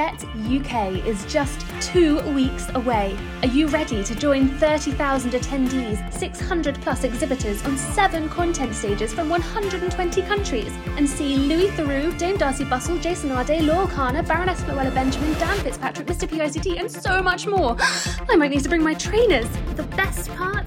Bett UK is just two weeks away. Are you ready to join 30,000 attendees, 600 plus exhibitors on seven content stages from 120 countries, and see Louis Theroux, Dame Darcey Bussell, Jason Arday, Laurel Kana, Baroness Floella Benjamin, Dan Fitzpatrick, Mr. PICT, and so much more? I might need to bring my trainers. The best part?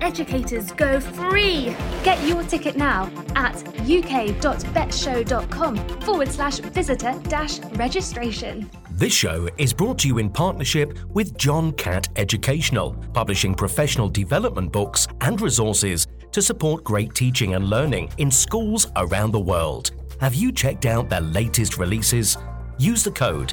Educators go free! Get your ticket now at uk.bettshow.com forward slash visitor dash registration. This show is brought to you in partnership with John Catt Educational, publishing professional development books and resources to support great teaching and learning in schools around the world. Have you checked out their latest releases? Use the code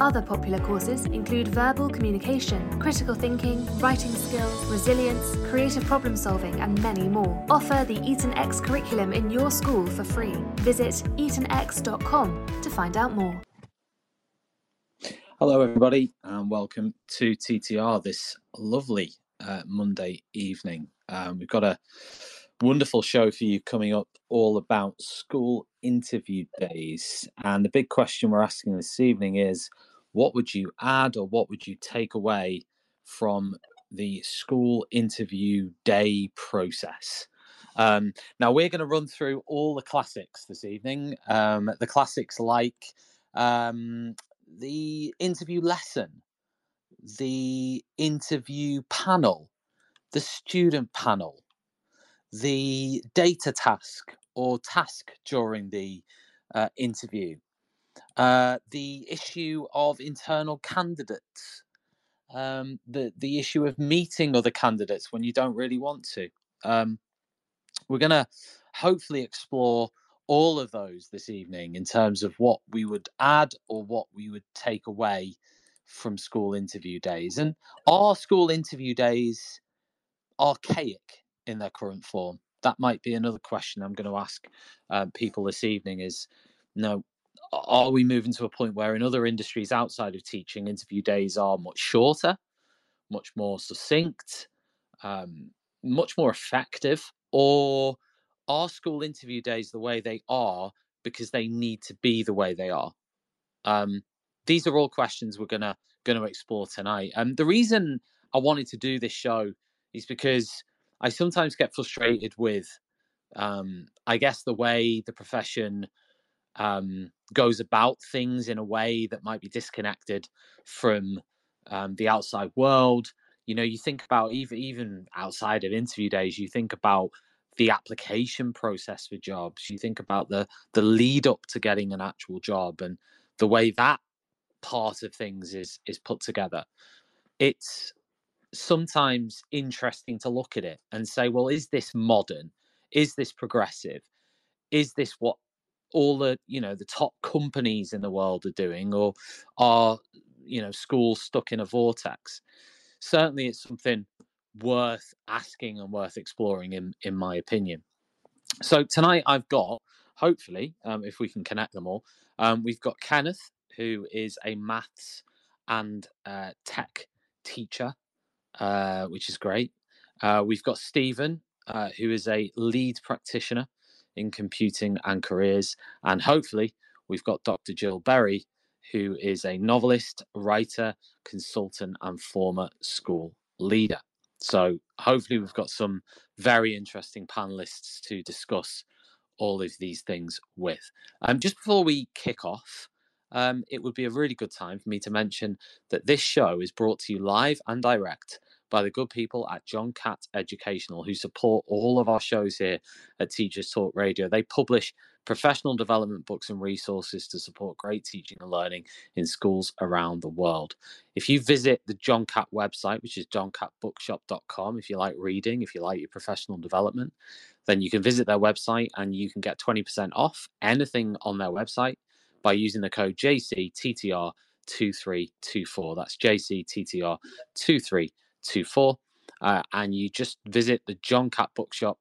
Other popular courses include verbal communication, critical thinking, writing skills, resilience, creative problem solving, and many more. Offer the Eton X curriculum in your school for free. Visit etonx.com to find out more. Hello, everybody, and welcome to TTR this lovely uh, Monday evening. Um, we've got a wonderful show for you coming up all about school interview days. And the big question we're asking this evening is what would you add or what would you take away from the school interview day process? Um, now, we're going to run through all the classics this evening. Um, the classics like um, the interview lesson, the interview panel, the student panel, the data task or task during the uh, interview, uh, the issue of internal candidates, um, the the issue of meeting other candidates when you don't really want to. Um, we're going to hopefully explore all of those this evening in terms of what we would add or what we would take away from school interview days. And are school interview days archaic in their current form? That might be another question I'm going to ask um, people this evening. Is you know, are we moving to a point where in other industries outside of teaching, interview days are much shorter, much more succinct, um, much more effective, or are school interview days the way they are because they need to be the way they are? Um, these are all questions we're gonna gonna explore tonight. And um, the reason I wanted to do this show is because I sometimes get frustrated with, um, I guess, the way the profession um, goes about things in a way that might be disconnected from um, the outside world. You know, you think about even even outside of interview days, you think about the application process for jobs. You think about the the lead up to getting an actual job and the way that part of things is is put together. It's sometimes interesting to look at it and say, well, is this modern? Is this progressive? Is this what all the you know the top companies in the world are doing or are you know schools stuck in a vortex. Certainly it's something worth asking and worth exploring in in my opinion. So tonight i've got hopefully um, if we can connect them all um, we've got kenneth who is a maths and uh, tech teacher uh, which is great. Uh, we've got stephen uh, who is a lead practitioner in computing and careers. And hopefully, we've got Dr. Jill Berry, who is a novelist, writer, consultant, and former school leader. So, hopefully, we've got some very interesting panelists to discuss all of these things with. Um, just before we kick off, um, it would be a really good time for me to mention that this show is brought to you live and direct by the good people at John Catt Educational who support all of our shows here at Teachers Talk Radio. They publish professional development books and resources to support great teaching and learning in schools around the world. If you visit the John Catt website, which is johncattbookshop.com, if you like reading, if you like your professional development, then you can visit their website and you can get 20% off anything on their website by using the code JCTTR2324. That's JCTTR2324. Uh, and you just visit the John Catt Bookshop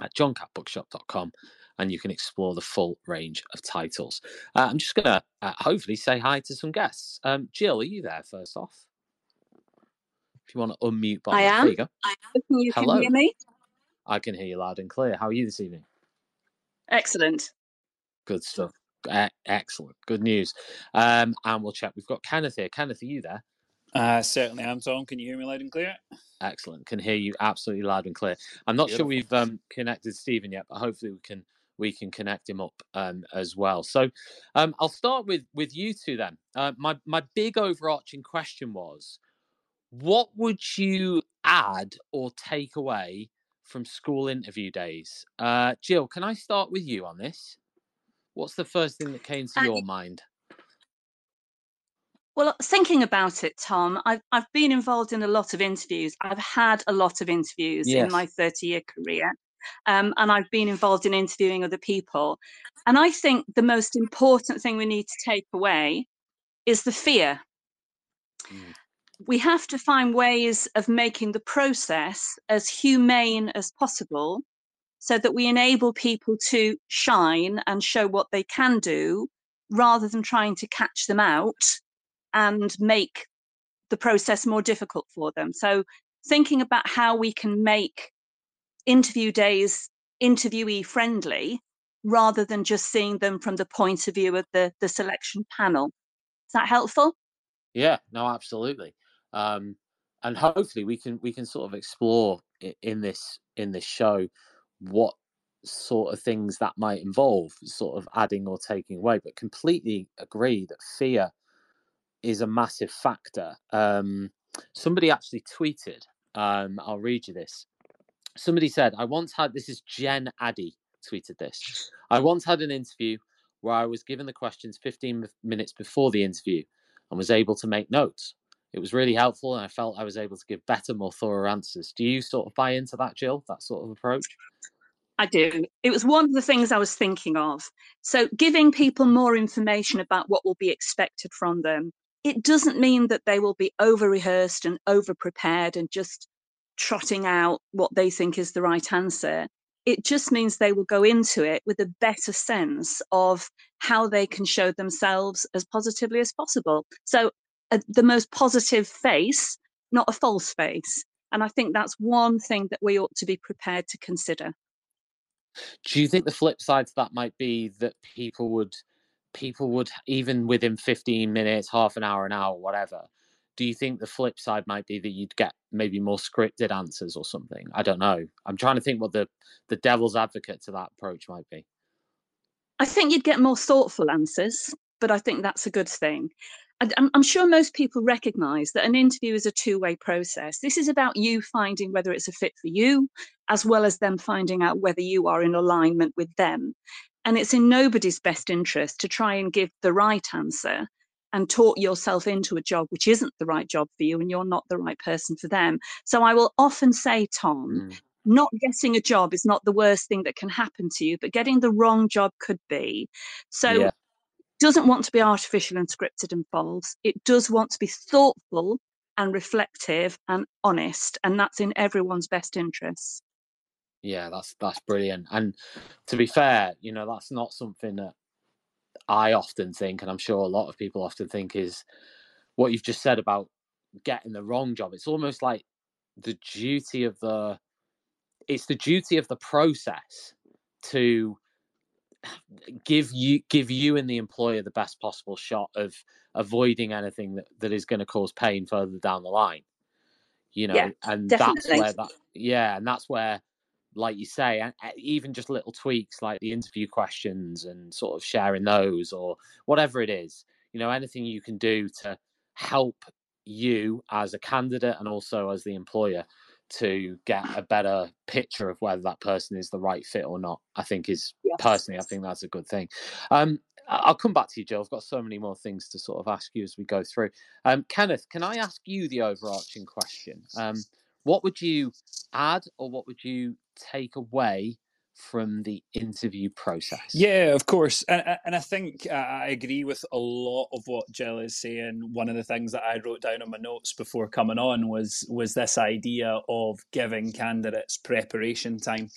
at johncattbookshop.com and you can explore the full range of titles. Uh, I'm just going to uh, hopefully say hi to some guests. Um, Jill, are you there first off? If you want to unmute, I am. There you go. I am. You Hello. can hear me? I can hear you loud and clear. How are you this evening? Excellent. Good stuff. E- excellent. Good news. Um, and we'll check. We've got Kenneth here. Kenneth, are you there? Uh, certainly am, Tom. Can you hear me loud and clear? Excellent. Can hear you absolutely loud and clear. I'm not sure we've um, connected Stephen yet, but hopefully we can we can connect him up um, as well. So um, I'll start with with you two then. Uh, my my big overarching question was, what would you add or take away from school interview days? Uh, Jill, can I start with you on this? What's the first thing that came to Uh, your mind? Well, thinking about it, Tom, I've, I've been involved in a lot of interviews. I've had a lot of interviews Yes. in my 30 year career, um, and I've been involved in interviewing other people. And I think the most important thing we need to take away is the fear. Mm. We have to find ways of making the process as humane as possible so that we enable people to shine and show what they can do rather than trying to catch them out and make the process more difficult for them. So, thinking about how we can make interview days interviewee friendly rather than just seeing them from the point of view of the, the selection panel. Is that helpful? Yeah, no, absolutely. Um, and hopefully we can we can sort of explore in this in this show what sort of things that might involve, sort of adding or taking away. But completely agree that fear is a massive factor. Um, somebody actually tweeted. Um, I'll read you this. Somebody said, "I once had this is Jen Addy tweeted this. I once had an interview where I was given the questions 15 minutes before the interview and was able to make notes. It was really helpful, and I felt I was able to give better, more thorough answers. Do you sort of buy into that, Jill? That sort of approach? I do. It was one of the things I was thinking of. So, giving people more information about what will be expected from them, it doesn't mean that they will be over rehearsed and over prepared and just trotting out what they think is the right answer. It just means they will go into it with a better sense of how they can show themselves as positively as possible. So, uh, the most positive face, not a false face. And I think that's one thing that we ought to be prepared to consider. Do you think the flip side to that might be that people would, people would even within 15 minutes, half an hour, an hour, whatever? Do you think the flip side might be that you'd get maybe more scripted answers or something? I don't know. I'm trying to think what the the devil's advocate to that approach might be. I think you'd get more thoughtful answers, but I think that's a good thing. I'm, I'm sure most people recognize that an interview is a two way process. This is about you finding whether it's a fit for you, as well as them finding out whether you are in alignment with them. And it's in nobody's best interest to try and give the right answer and talk yourself into a job which isn't the right job for you and you're not the right person for them. So I will often say, Tom, Mm. not getting a job is not the worst thing that can happen to you, but getting the wrong job could be. So Yeah. it doesn't want to be artificial and scripted and false. It does want to be thoughtful and reflective and honest, and that's in everyone's best interests. Yeah, that's that's brilliant. And to be fair, you know, that's not something that I often think, and I'm sure a lot of people often think, is what you've just said about getting the wrong job. It's almost like the duty of the it's the duty of the process to give you give you and the employer the best possible shot of avoiding anything that, that is going to cause pain further down the line you know Yeah, and that's where that yeah and that's where like you say even just little tweaks like the interview questions and sort of sharing those or whatever it is you know anything you can do to help you as a candidate and also as the employer to get a better picture of whether that person is the right fit or not. I think is Yes. personally, I think that's a good thing. Um, I'll come back to you, Jill. I've got so many more things to sort of ask you as we go through. Um, Kenneth, can I ask you the overarching question? Um, what would you add or what would you take away from the interview process? Yeah, of course, and and I think uh, I agree with a lot of what Jill is saying. One of the things that I wrote down on my notes before coming on was was this idea of giving candidates preparation time.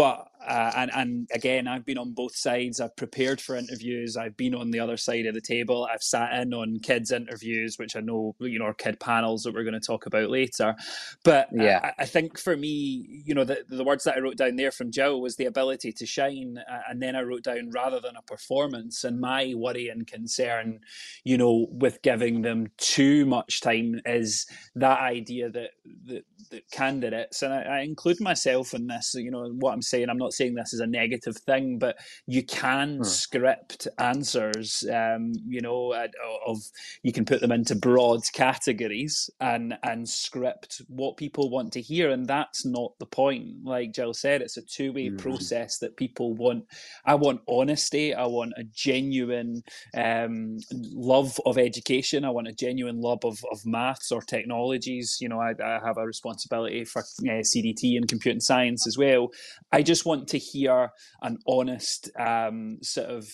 But uh, and and again, I've been on both sides. I've prepared for interviews. I've been on the other side of the table. I've sat in on kids interviews, which I know you know are kid panels that we're going to talk about later. But uh, Yeah. I, I think for me, you know, the, the words that I wrote down there from Jill was the ability to shine, uh, and then I wrote down rather than a performance. And my worry and concern, you know, with giving them too much time is that idea that that, that candidates, and I, I include myself in this. You know, what I'm saying, I'm not saying this is a negative thing, but you can Hmm. script answers. Um, you know, uh, of you can put them into broad categories and and script what people want to hear, and that's not the point. Like Jill said, it's a two way Mhm. process that people want. I want honesty. I want a genuine um, love of education. I want a genuine love of, of maths or technologies. You know, I, I have a responsibility for uh, CDT and computing science as well. I just want to hear an honest um, sort of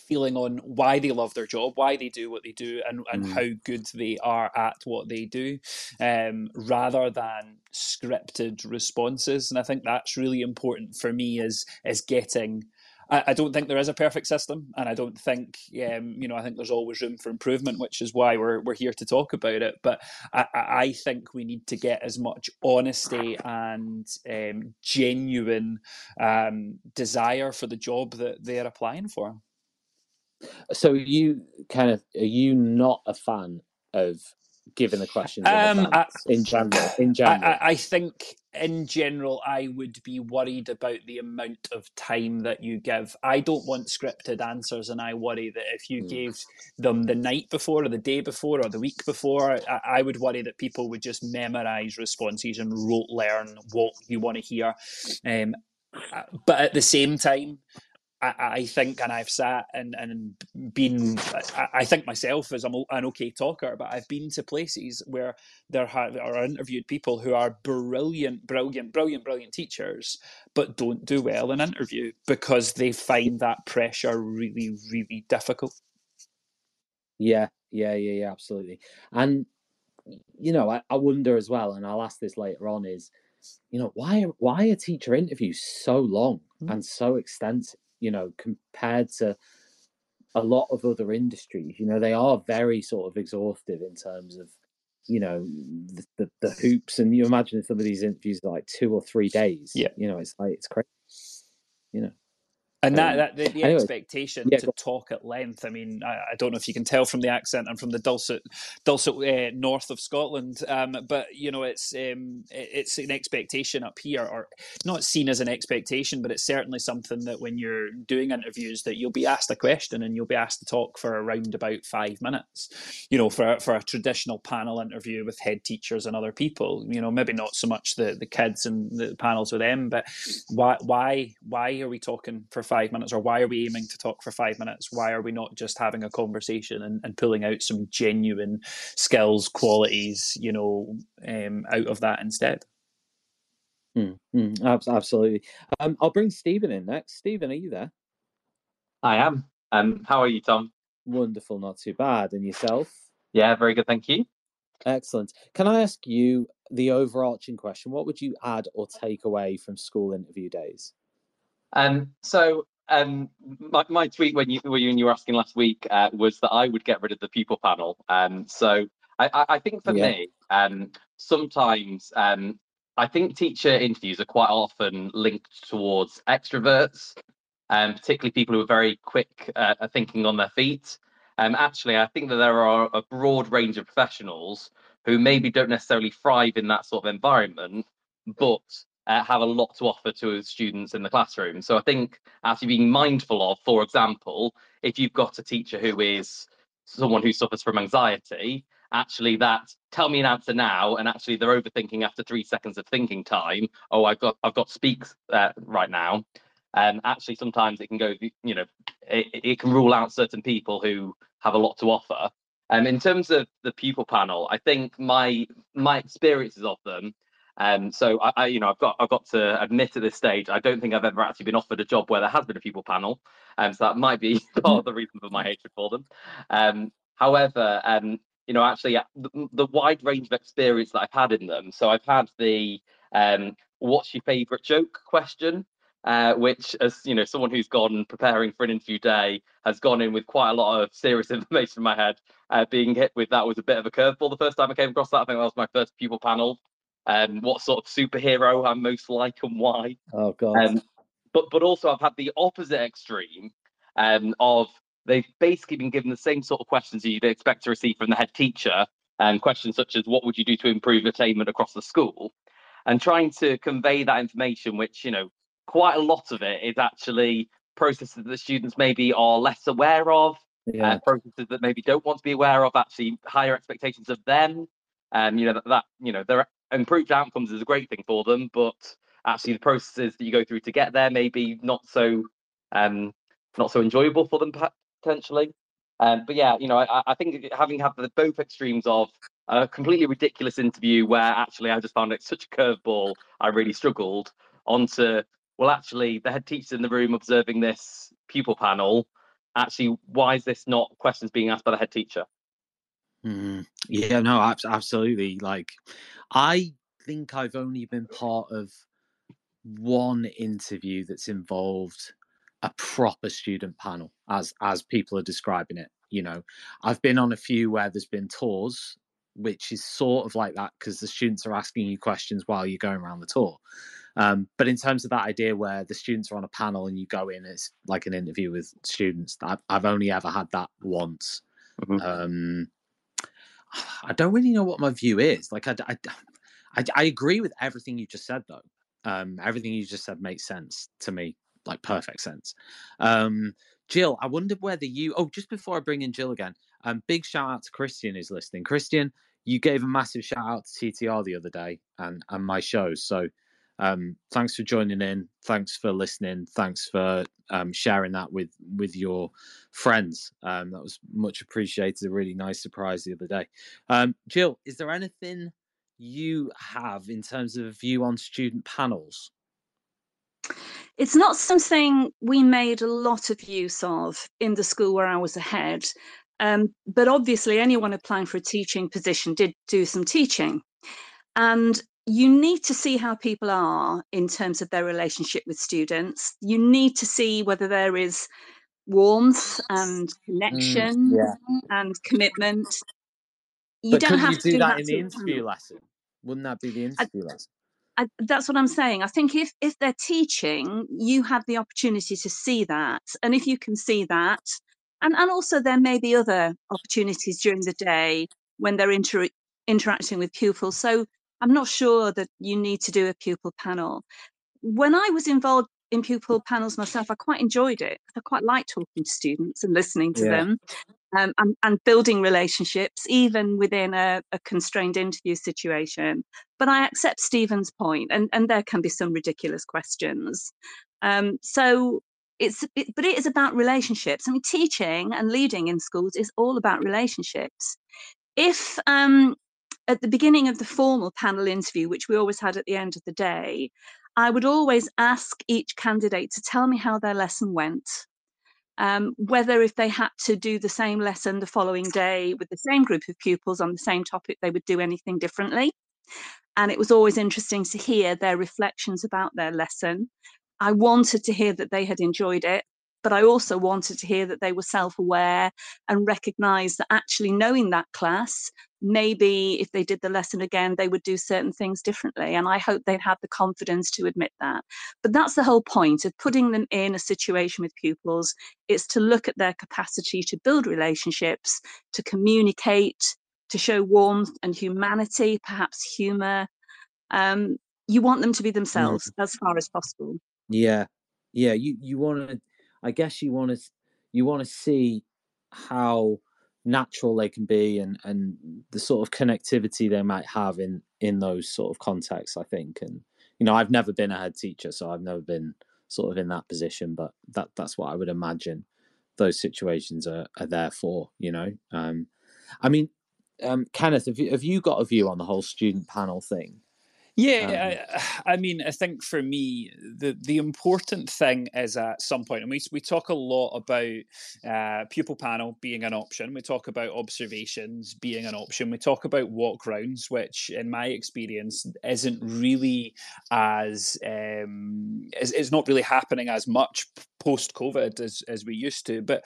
feeling on why they love their job, why they do what they do, and, and Mm. how good they are at what they do, um, rather than scripted responses. And I think that's really important for me is is getting. I, I don't think there is a perfect system, and I don't think um, you know. I think there's always room for improvement, which is why we're we're here to talk about it. But I, I think we need to get as much honesty and um, genuine um, desire for the job that they're applying for. So you kind of are you not a fan of giving the questions in Um, I- in general? In general, I, I think in general, I would be worried about the amount of time that you give. I don't want scripted answers, and I worry that if you Mm. gave them the night before, or the day before, or the week before, I, I would worry that people would just memorize responses and rote learn what you want to hear. Um, but at the same time, I, I think, and I've sat and, and been, I, I think myself as I'm an okay talker, but I've been to places where there have, are interviewed people who are brilliant, brilliant, brilliant, brilliant teachers, but don't do well in interview because they find that pressure really, really difficult. yeah, yeah, yeah, yeah, absolutely. And you know, I, I wonder as well, and I'll ask this later on, is you know why are- why are teacher interviews so long Mm. and so extensive? You know, compared to a lot of other industries, you know, they are very sort of exhaustive in terms of you know the, the, the hoops and you imagine some of these interviews are like two or three days Yeah. you know it's like it's crazy you know And that, Um, that the, the anyway, expectation yeah, to talk at length. I mean, I, I don't know if you can tell from the accent. I'm from the dulcet, dulcet uh, north of Scotland, um, but you know, it's um, it- it's an expectation up here, or not seen as an expectation, but it's certainly something that when you're doing interviews, that you'll be asked a question and you'll be asked to talk for around about five minutes. You know, for for a traditional panel interview with head teachers and other people. You know, maybe not so much the the kids and the panels with them, but why why why are we talking for five minutes or why are we aiming to talk for five minutes? Why are we not just having a conversation and, and pulling out some genuine skills qualities you know um, out of that instead? Mm, mm, absolutely. Um i'll bring stephen in next. Stephen are you there? I am. Um, how are you, Tom? wonderful not too bad. And yourself? Yeah, very good, thank you. excellent. Can i ask you the overarching question? What would you add or take away from school interview days Um, so um, my, my tweet when you when you were asking last week uh, was that I would get rid of the people panel. Um, so I, I, I think for Yeah. me, um, sometimes um, I think teacher interviews are quite often linked towards extroverts, um, particularly people who are very quick uh, at thinking on their feet. Um, actually, I think that there are a broad range of professionals who maybe don't necessarily thrive in that sort of environment, but uh, have a lot to offer to students in the classroom. So I think actually being mindful of, for example, if you've got a teacher who is someone who suffers from anxiety actually that tell me an answer now and actually they're overthinking after three seconds of thinking time oh i've got i've got speaks uh, right now and um, actually sometimes it can go you know it, it can rule out certain people who have a lot to offer um, in terms of the pupil panel i think my my experiences of them um, so I, I, you know, I've got I've got to admit at this stage, I don't think I've ever actually been offered a job where there has been a pupil panel, um, so that might be part of the reason for my hatred for them. Um, however, um, you know, actually, the, the, wide range of experience that I've had in them. So I've had the um, "What's your favourite joke?" question, uh, which, as you know, someone who's gone preparing for an interview day has gone in with quite a lot of serious information in my head. Uh, being hit with that was a bit of a curveball the first time I came across that. I think that was my first pupil panel um, what sort of superhero I'm most like and why. Oh god. Um, but but also I've had the opposite extreme um, of they've basically been given the same sort of questions you'd expect to receive from the head teacher, and questions such as what would you do to improve attainment across the school, and trying to convey that information, which you know quite a lot of it is actually processes that the students maybe are less aware of, yeah. uh, processes that maybe don't want to be aware of, actually higher expectations of them. And um, you know that, that you know they're improved outcomes is a great thing for them, but actually the processes that you go through to get there maybe not so um, not so enjoyable for them potentially. Um, but yeah, you know, I, I think having had the both extremes of a completely ridiculous interview where actually I just found it such a curveball, I really struggled, onto well, actually the head teacher in the room observing this pupil panel. Actually, why is this not questions being asked by the head teacher? Mm, yeah, no, absolutely. Like, I think I've only been part of one interview that's involved a proper student panel, as as people are describing it. You know, I've been on a few where there's been tours, which is sort of like that because the students are asking you questions while you're going around the tour. Um, but in terms of that idea where the students are on a panel and you go in, it's like an interview with students. I've, I've only ever had that once. Mm-hmm. Um, I don't really know what my view is. Like, I, I, I, I agree with everything you just said, though. Um, everything you just said makes sense to me, like perfect sense. Um, Jill, I wondered whether you. Oh, just before I bring in Jill again, um, big shout out to Christian who's listening. Christian, you gave a massive shout out to TTR the other day and and my shows. So um, thanks for joining in. Thanks for listening. Thanks for um, sharing that with with your friends. Um, that was much appreciated. A really nice surprise the other day. Um, Jill, is there anything you have in terms of a view on student panels? It's not something we made a lot of use of in the school where I was ahead. Um, but obviously, anyone applying for a teaching position did do some teaching. And you need to see how people are in terms of their relationship with students. You need to see whether there is warmth and mm, connection mm, yeah. and commitment. You but don't have you to do, do that, that in the interview lesson. Wouldn't that be the interview I, lesson? I, that's what I'm saying. I think if if they're teaching, you have the opportunity to see that, and if you can see that, and and also there may be other opportunities during the day when they're inter- interacting with pupils. So I'm not sure that you need to do a pupil panel. When I was involved in pupil panels myself, I quite enjoyed it. I quite like talking to students and listening to yeah. them um, and, and, building relationships, even within a, a, constrained interview situation. But I accept Stephen's point, and, and there can be some ridiculous questions. Um, so it's, it, but it is about relationships. I mean, teaching and leading in schools is all about relationships. If um, at the beginning of the formal panel interview, which we always had at the end of the day, I would always ask each candidate to tell me how their lesson went. Um, whether if they had to do the same lesson the following day with the same group of pupils on the same topic, they would do anything differently. And it was always interesting to hear their reflections about their lesson. I wanted to hear that they had enjoyed it but I also wanted to hear that they were self aware and recognize that actually knowing that class, maybe if they did the lesson again, they would do certain things differently. And I hope they'd have the confidence to admit that. But that's the whole point of putting them in a situation with pupils, it's to look at their capacity to build relationships, to communicate, to show warmth and humanity, perhaps humor. Um, you want them to be themselves mm. as far as possible. Yeah. Yeah. You, you want to I guess you want to you want to see how natural they can be and and the sort of connectivity they might have in in those sort of contexts i think and you know i've never been a head teacher so i've never been sort of in that position but that that's what i would imagine those situations are, are there for you know? Um i mean um kenneth have you, have you got a view on the whole student panel thing yeah, um, I, I, mean, I think for me, the the important thing is at some point, and we we talk a lot about uh, pupil panel being an option. We talk about observations being an option. We talk about walk rounds, which, in my experience, isn't really as um, is, is not really happening as much post COVID as as we used to. But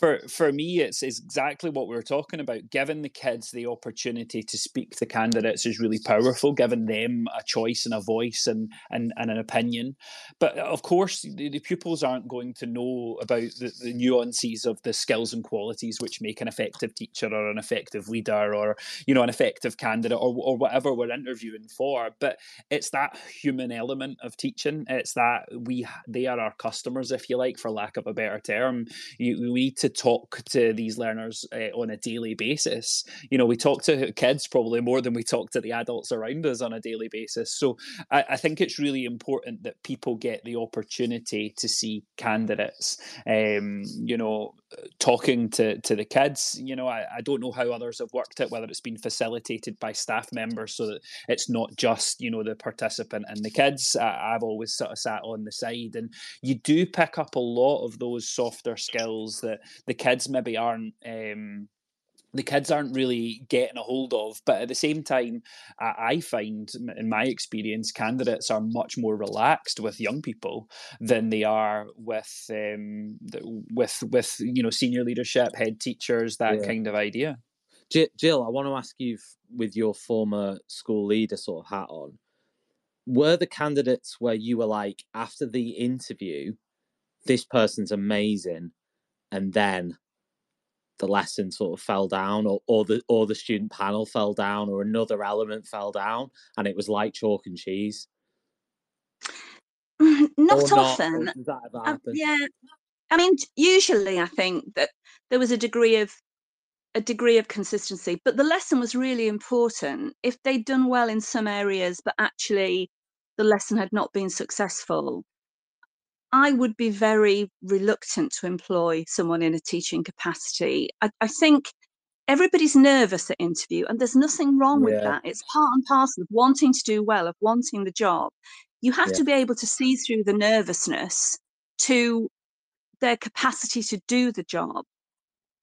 for for me, it's, it's exactly what we were talking about. Giving the kids the opportunity to speak to candidates is really powerful. Giving them a choice and a voice and and, and an opinion. But uh, of course, the, the pupils aren't going to know about the, the, nuances of the skills and qualities which make an effective teacher or an effective leader or you know an effective candidate or or whatever we're interviewing for. But it's that human element of teaching. It's that we they are our customers, if you like, for lack of a better term. You, we need to talk to these learners uh, on a daily basis. You know, we talk to kids probably more than we talk to the adults around us on a daily basis. So I, I think it's really important that people get the opportunity to see candidates. Um, you know, talking to to the kids. You know, I, I don't know how others have worked it, whether it's been facilitated by staff members so that it's not just you know the participant and the kids. I, I've always sort of sat on the side, and you do pick up a lot of those softer skills that the kids maybe aren't. Um, the kids aren't really getting a hold of. But at the same time, I find, in my experience, candidates are much more relaxed with young people than they are with um, with with you know senior leadership, head teachers, that yeah. kind of idea. Jill, I want to ask you, with your former school leader sort of hat on, were the candidates where you were like, after the interview, this person's amazing, and then the lesson sort of fell down or, or the or the student panel fell down or another element fell down and it was like chalk and cheese. Not often. um, yeah. I mean usually i think that there was a degree of a degree of consistency but the lesson was really important. If they'd done well in some areas but actually the lesson had not been successful I would be very reluctant to employ someone in a teaching capacity. I, I think everybody's nervous at interview, and there's nothing wrong with that. It's part and parcel of wanting to do well, of wanting the job. You have yeah. to be able to see through the nervousness to their capacity to do the job.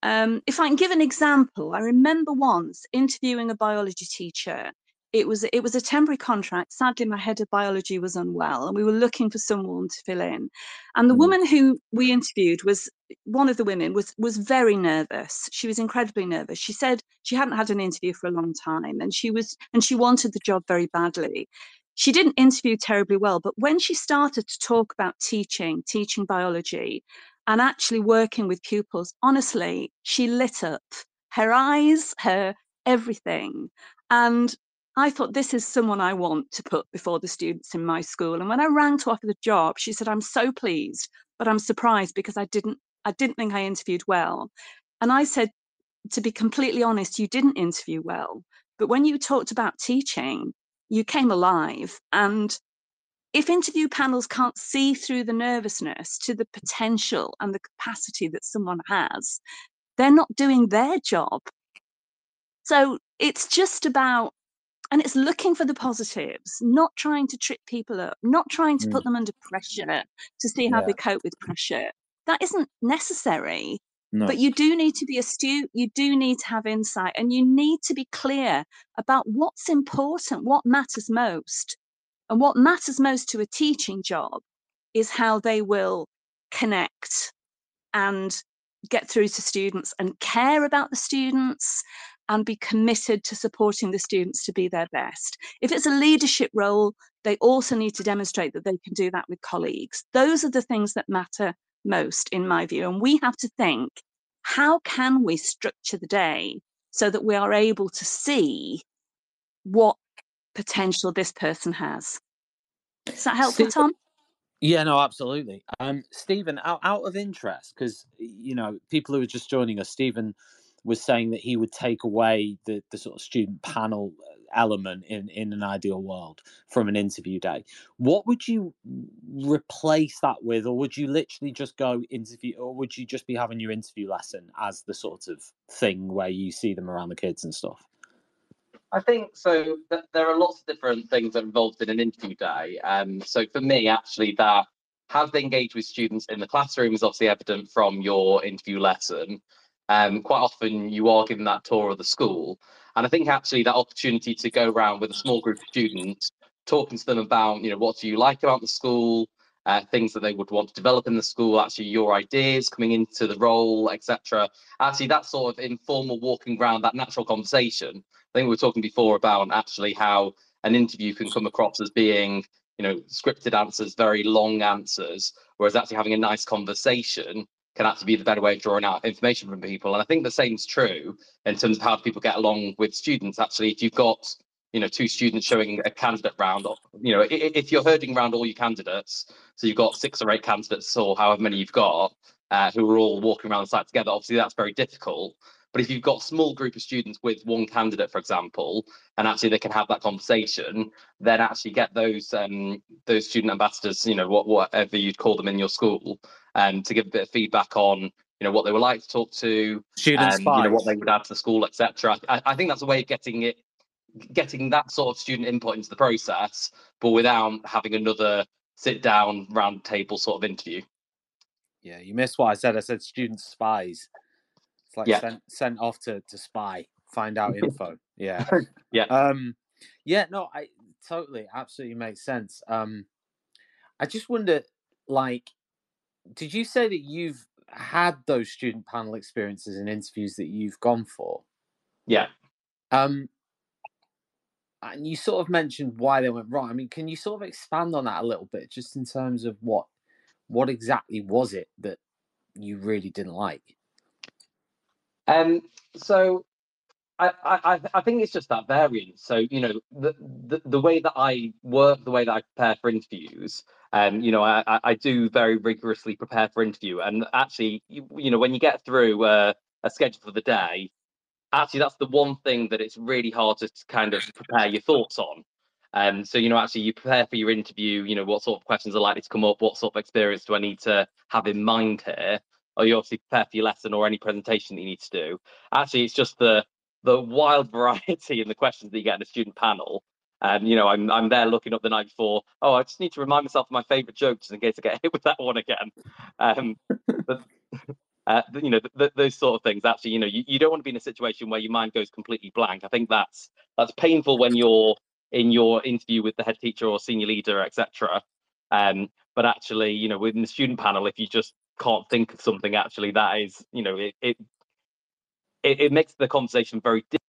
Um, if I can give an example, I remember once interviewing a biology teacher it was it was a temporary contract. Sadly, my head of biology was unwell, and we were looking for someone to fill in. And the mm. woman who we interviewed was one of the women was was very nervous. She was incredibly nervous. She said she hadn't had an interview for a long time, and she was and she wanted the job very badly. She didn't interview terribly well, but when she started to talk about teaching, teaching biology, and actually working with pupils, honestly, she lit up. Her eyes, her everything. And I thought this is someone I want to put before the students in my school. And when I rang to offer the job, she said, I'm so pleased, but I'm surprised because I didn't I didn't think I interviewed well. And I said, to be completely honest, you didn't interview well. But when you talked about teaching, you came alive. And if interview panels can't see through the nervousness to the potential and the capacity that someone has, they're not doing their job. So it's just about and it's looking for the positives not trying to trip people up not trying to mm. put them under pressure to see how yeah. they cope with pressure that isn't necessary no. but you do need to be astute you do need to have insight and you need to be clear about what's important what matters most and what matters most to a teaching job is how they will connect and get through to students and care about the students and be committed to supporting the students to be their best. If it's a leadership role, they also need to demonstrate that they can do that with colleagues. Those are the things that matter most, in my view. And we have to think how can we structure the day so that we are able to see what potential this person has? Is that helpful, Stephen, Tom? Yeah, no, absolutely. Um, Stephen, out, out of interest, because you know, people who are just joining us, Stephen was saying that he would take away the the sort of student panel element in in an ideal world from an interview day what would you replace that with or would you literally just go interview or would you just be having your interview lesson as the sort of thing where you see them around the kids and stuff I think so. Th- there are lots of different things that involved in an interview day. Um, so for me, actually, that how they engage with students in the classroom is obviously evident from your interview lesson. Um, quite often, you are given that tour of the school, and I think actually that opportunity to go around with a small group of students, talking to them about, you know, what do you like about the school, uh, things that they would want to develop in the school, actually your ideas coming into the role, etc. Actually, that sort of informal walking around, that natural conversation. I think we were talking before about actually how an interview can come across as being, you know, scripted answers, very long answers, whereas actually having a nice conversation can actually be the better way of drawing out information from people. And I think the same's true in terms of how people get along with students. Actually, if you've got you know two students showing a candidate round, you know, if you're herding around all your candidates, so you've got six or eight candidates or however many you've got uh, who are all walking around the site together, obviously that's very difficult. But if you've got a small group of students with one candidate, for example, and actually they can have that conversation, then actually get those um, those student ambassadors, you know, what, whatever you'd call them in your school, um, to give a bit of feedback on, you know, what they would like to talk to, students, um, you know, what they would add to the school, etc. I, I think that's a way of getting it, getting that sort of student input into the process, but without having another sit down round table sort of interview. Yeah, you missed what I said. I said student spies. It's like Yeah. sent sent off to to spy, find out info. Yeah. Yeah. Um yeah, no, I totally absolutely makes sense. Um I just wonder like did you say that you've had those student panel experiences and interviews that you've gone for? Yeah. Um and you sort of mentioned why they went wrong. I mean, can you sort of expand on that a little bit, just in terms of what what exactly was it that you really didn't like? Um, so I, I, I- think it's just that variance. So, you know, the, the, the way that I work, the way that I prepare for interviews, um, you know, I, I- do very rigorously prepare for interview. And actually, you, you know, when you get through uh, a schedule for the day, actually, that's the one thing that it's really hard to kind of prepare your thoughts on. Um, so, you know, actually, you prepare for your interview, you know, what sort of questions are likely to come up, what sort of experience do I need to have in mind here? Or you obviously prepare for your lesson or any presentation that you need to do. Actually, it's just the the wild variety in the questions that you get in a student panel. And you know, I'm I'm there looking up the night before. Oh, I just need to remind myself of my favourite jokes in case I get hit with that one again. Um, but uh, you know, th- th- those sort of things. Actually, you know, you, you don't want to be in a situation where your mind goes completely blank. I think that's that's painful when you're in your interview with the head teacher or senior leader, etc. Um, but actually, you know, within the student panel, if you just can't think of something, actually, that is, you know, it it it, it makes the conversation very difficult.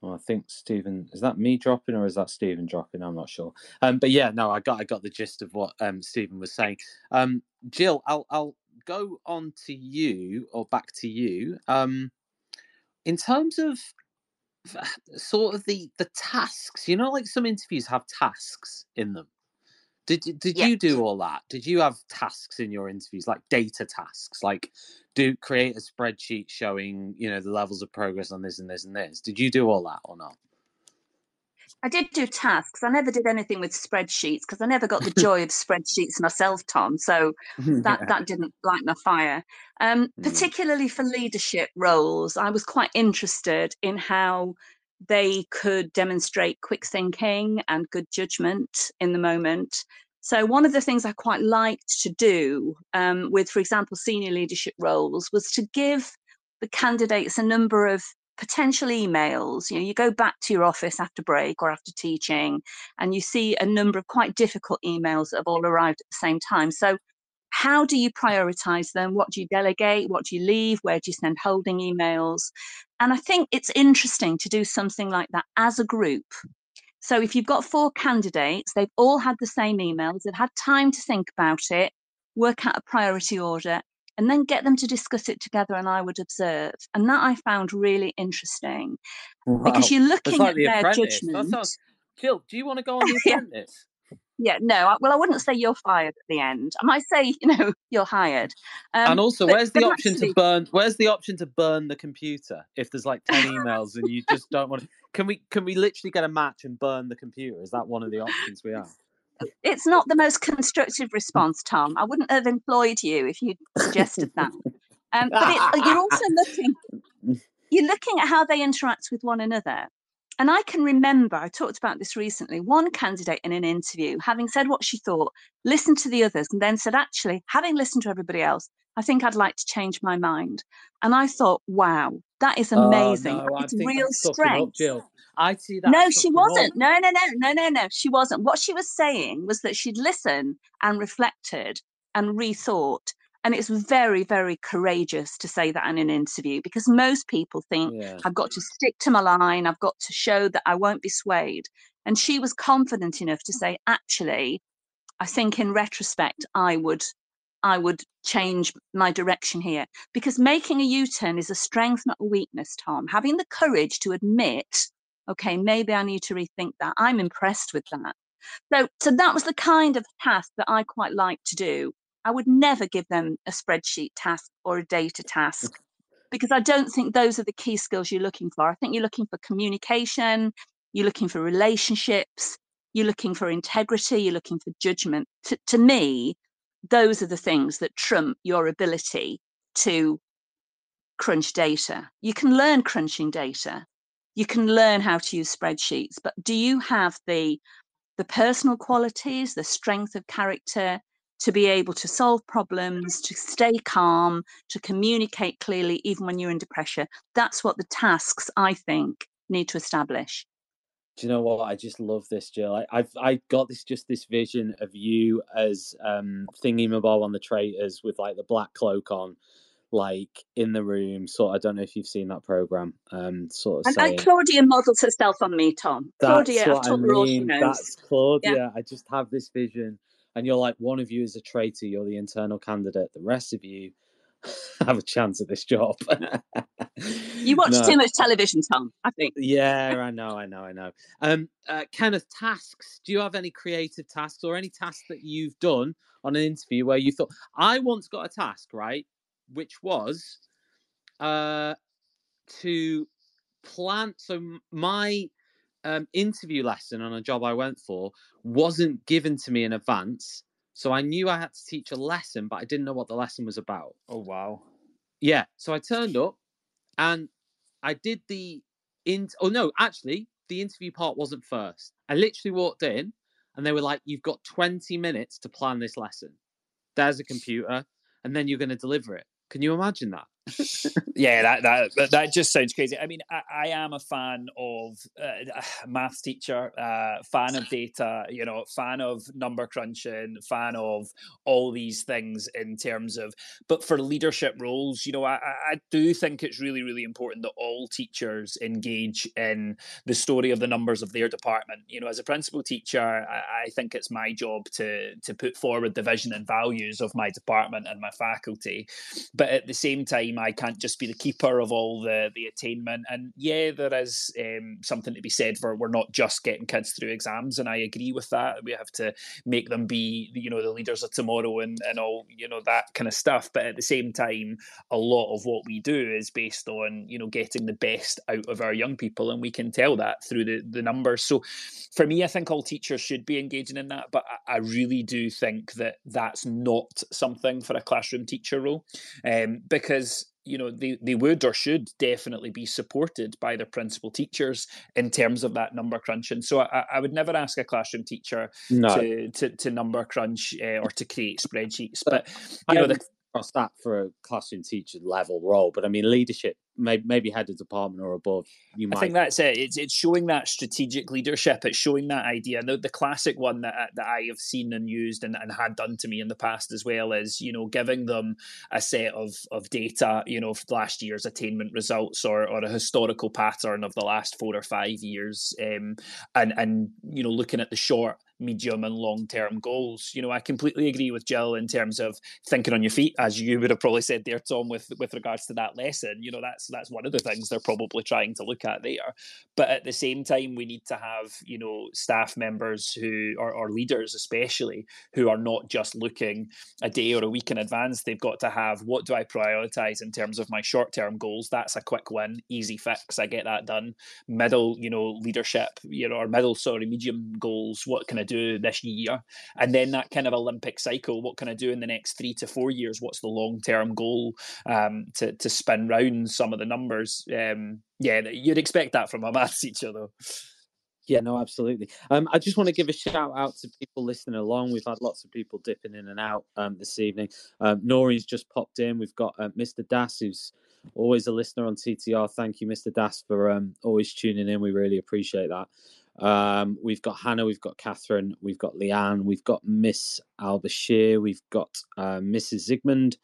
Well, I think Stephen is that me dropping or is that Stephen dropping? I'm not sure. Um, but yeah, no, I got I got the gist of what um Stephen was saying. Um, Jill, I'll I'll go on to you or back to you. Um, in terms of sort of the the tasks, you know, like some interviews have tasks in them. Did did Yeah. you do all that? Did you have tasks in your interviews, like data tasks, like do create a spreadsheet showing you know the levels of progress on this and this and this? Did you do all that or not? I did do tasks. I never did anything with spreadsheets because I never got the joy of spreadsheets myself, Tom. So that that didn't light my fire. Um, Mm. particularly for leadership roles, I was quite interested in how they could demonstrate quick thinking and good judgment in the moment. So one of the things I quite liked to do um, with, for example, senior leadership roles was to give the candidates a number of potential emails. You know, you go back to your office after break or after teaching, and you see a number of quite difficult emails that have all arrived at the same time. So how do you prioritize them? What do you delegate? What do you leave? Where do you send holding emails? And I think it's interesting to do something like that as a group. So if you've got four candidates, they've all had the same emails, they've had time to think about it, work out a priority order, and then get them to discuss it together and I would observe. And that I found really interesting because you're looking like at the their apprentice. Judgment. sounds Jill, do you want to go on the Yeah. apprentice? yeah, no. Well, I wouldn't say you're fired at the end. I might say, you know, you're hired. Um, and also, but, where's the option actually... to burn? Where's the option to burn the computer if there's like ten emails and you just don't want to? Can we can we literally get a match and burn the computer? Is that one of the options we have? It's not the most constructive response, Tom. I wouldn't have employed you if you suggested that. Um, but it, you're also looking you're looking at how they interact with one another. And I can remember, I talked about this recently, one candidate in an interview, having said what she thought, listened to the others, and then said, actually, having listened to everybody else, I think I'd like to change my mind. And I thought, wow, that is oh, amazing. Oh, no, it's real strength. Up, Jill. I see that. No, she wasn't. No, no, no, no, no, no. She wasn't. What she was saying was that she'd listened and reflected and rethought and it's very very courageous to say that in an interview because most people think yeah. i've got to stick to my line i've got to show that i won't be swayed and she was confident enough to say actually i think in retrospect i would i would change my direction here. Because making a u-turn is a strength not a weakness tom. Having the courage to admit okay maybe i need to rethink that i'm impressed with that. So so that was the kind of task that i quite like to do. I would never give them a spreadsheet task or a data task because I don't think those are the key skills you're looking for. I think you're looking for communication, you're looking for relationships, you're looking for integrity, you're looking for judgment. To, to me, those are the things that trump your ability to crunch data. You can learn crunching data. You can learn how to use spreadsheets, but do you have the the personal qualities, the strength of character, to be able to solve problems, to stay calm, to communicate clearly, even when you're under pressure. That's what the tasks, I think, need to establish. Do you know what? I just love this, Jill. I, have I got this just this vision of you as um thingy mobile on the traitors with like the black cloak on, like in the room. So I don't know if you've seen that program. Um, sort of. And, saying, and Claudia models herself on me, Tom. Claudia, I've told I mean. her all she knows. That's Claudia. Yeah. I just have this vision and you're like one of you is a traitor you're the internal candidate the rest of you have a chance at this job you watch no. too much television tom i think yeah i know i know i know um uh, kenneth tasks do you have any creative tasks or any tasks that you've done on an interview where you thought i once got a task right which was uh to plan so my um, interview lesson on a job I went for wasn't given to me in advance. So I knew I had to teach a lesson, but I didn't know what the lesson was about. Oh, wow. Yeah. So I turned up and I did the in. Oh, no, actually, the interview part wasn't first. I literally walked in and they were like, You've got 20 minutes to plan this lesson. There's a computer, and then you're going to deliver it. Can you imagine that? Yeah, that, that that just sounds crazy. I mean, I, I am a fan of uh, maths teacher, uh, fan of data, you know, fan of number crunching, fan of all these things in terms of. But for leadership roles, you know, I, I do think it's really, really important that all teachers engage in the story of the numbers of their department. You know, as a principal teacher, I, I think it's my job to to put forward the vision and values of my department and my faculty, but at the same time I can't just be the keeper of all the the attainment. And yeah, there is um, something to be said for we're not just getting kids through exams, and I agree with that. We have to make them be, you know, the leaders of tomorrow and and all, you know, that kind of stuff. But at the same time, a lot of what we do is based on you know getting the best out of our young people, and we can tell that through the the numbers. So for me, I think all teachers should be engaging in that, but I, I really do think that that's not something for a classroom teacher role, um, because you know they, they would or should definitely be supported by their principal teachers in terms of that number crunching so i, I would never ask a classroom teacher no. to, to, to number crunch uh, or to create spreadsheets but you know the, across that for a classroom teacher level role, but I mean leadership, maybe, maybe head of department or above. You might. I think that's it. It's it's showing that strategic leadership. It's showing that idea. The, the classic one that that I have seen and used and, and had done to me in the past as well is you know giving them a set of of data, you know, last year's attainment results or or a historical pattern of the last four or five years, um, and and you know looking at the short medium and long term goals. You know, I completely agree with Jill in terms of thinking on your feet, as you would have probably said there, Tom, with with regards to that lesson. You know, that's that's one of the things they're probably trying to look at there. But at the same time, we need to have you know staff members who are or leaders especially who are not just looking a day or a week in advance. They've got to have what do I prioritize in terms of my short term goals. That's a quick win, easy fix. I get that done. Middle, you know, leadership, you know, or middle sorry medium goals. What can I do this year? And then that kind of Olympic cycle. What can I do in the next three to four years? What's the long term goal um, to to spin round some of the numbers? Um, yeah, you'd expect that from a maths teacher, though. Yeah, no, absolutely. Um, I just want to give a shout out to people listening along. We've had lots of people dipping in and out um, this evening. Um, Naureen's just popped in. We've got uh, Mr. Das, who's always a listener on TTR. Thank you, Mr. Das, for um, always tuning in. We really appreciate that. Um, we've got Hannah, we've got Catherine, we've got Leanne, we've got Miss Albashir, we've got uh, Mrs. Zigmund,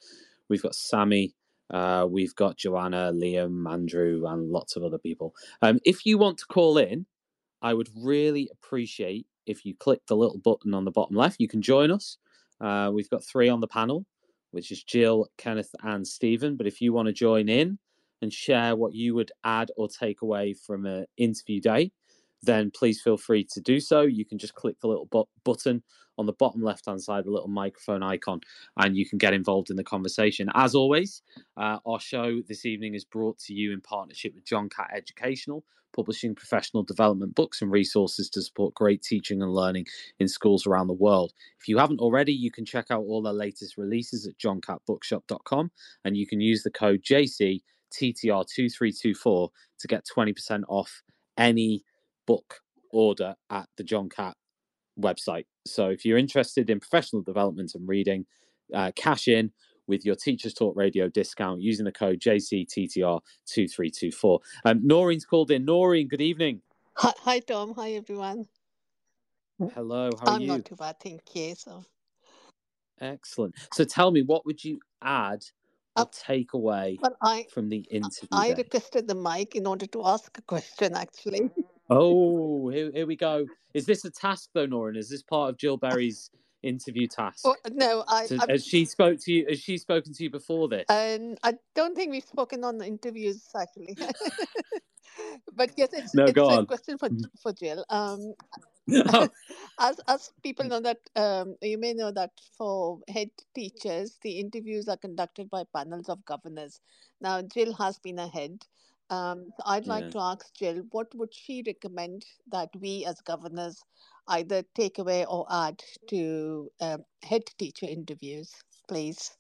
we've got Sammy, uh, we've got Joanna, Liam, Andrew, and lots of other people. Um, if you want to call in, I would really appreciate if you click the little button on the bottom left. You can join us. Uh, we've got three on the panel, which is Jill, Kenneth, and Stephen. But if you want to join in and share what you would add or take away from an interview day, then please feel free to do so. You can just click the little bu- button on the bottom left hand side, the little microphone icon, and you can get involved in the conversation. As always, uh, our show this evening is brought to you in partnership with John Catt Educational, publishing professional development books and resources to support great teaching and learning in schools around the world. If you haven't already, you can check out all their latest releases at johncattbookshop.com and you can use the code JCTTR2324 to get 20% off any book order at the John Catt website. So if you're interested in professional development and reading, uh, cash in with your Teachers Talk Radio discount using the code JCTTR2324. Um, Naureen's called in. Naureen, good evening. Hi, hi, Tom. Hi, everyone. Hello, how are I'm you? not too bad, thank you. So, Excellent. So tell me, what would you add or Uh, take away I from the interview? I day? requested the mic in order to ask a question, actually. Oh, here, here we go. Is this a task though, Naureen? Is this part of Jill Berry's interview task? Oh, no, I, has she spoke to you? Has she spoken to you before this? and I don't think we've spoken on the interviews actually. but yes, it's, No, it's a on. question for for Jill. Um, Oh, as as people know that um, you may know that for head teachers, the interviews are conducted by panels of governors. Now, Jill has been a head. Um, so I'd like Yeah. to ask Jill, what would she recommend that we as governors either take away or add to um, head teacher interviews, please?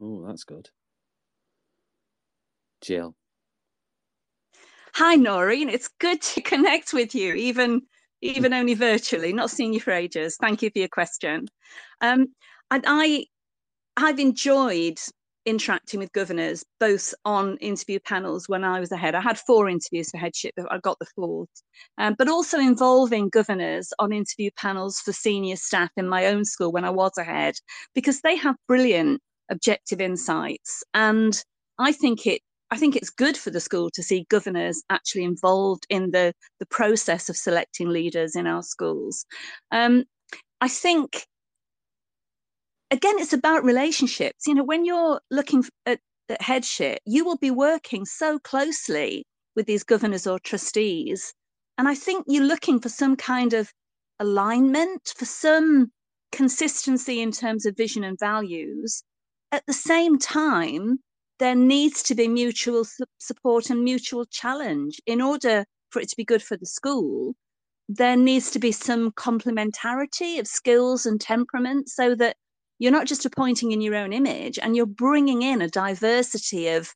oh, that's good. Jill. Hi, Naureen. It's good to connect with you, even even only virtually. Not seen you for ages. Thank you for your question. Um, and I, I've enjoyed interacting with governors both on interview panels when I was ahead. I had four interviews for headship. but I got the fourth, um, but also involving governors on interview panels for senior staff in my own school when I was ahead, because they have brilliant objective insights, and I think it I think it's good for the school to see governors actually involved in the, the process of selecting leaders in our schools. Um, I think, again, it's about relationships. You know, when you're looking at, at headship, you will be working so closely with these governors or trustees. And I think you're looking for some kind of alignment, for some consistency in terms of vision and values. At the same time, there needs to be mutual su- support and mutual challenge in order for it to be good for the school there needs to be some complementarity of skills and temperament so that you're not just appointing in your own image and you're bringing in a diversity of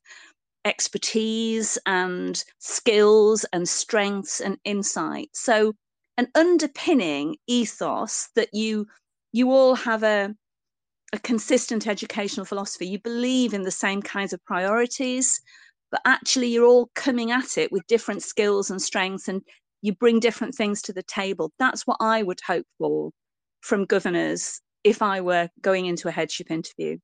expertise and skills and strengths and insights so an underpinning ethos that you you all have a a consistent educational philosophy. You believe in the same kinds of priorities, but actually you're all coming at it with different skills and strengths and you bring different things to the table. That's what I would hope for from governors if I were going into a headship interview.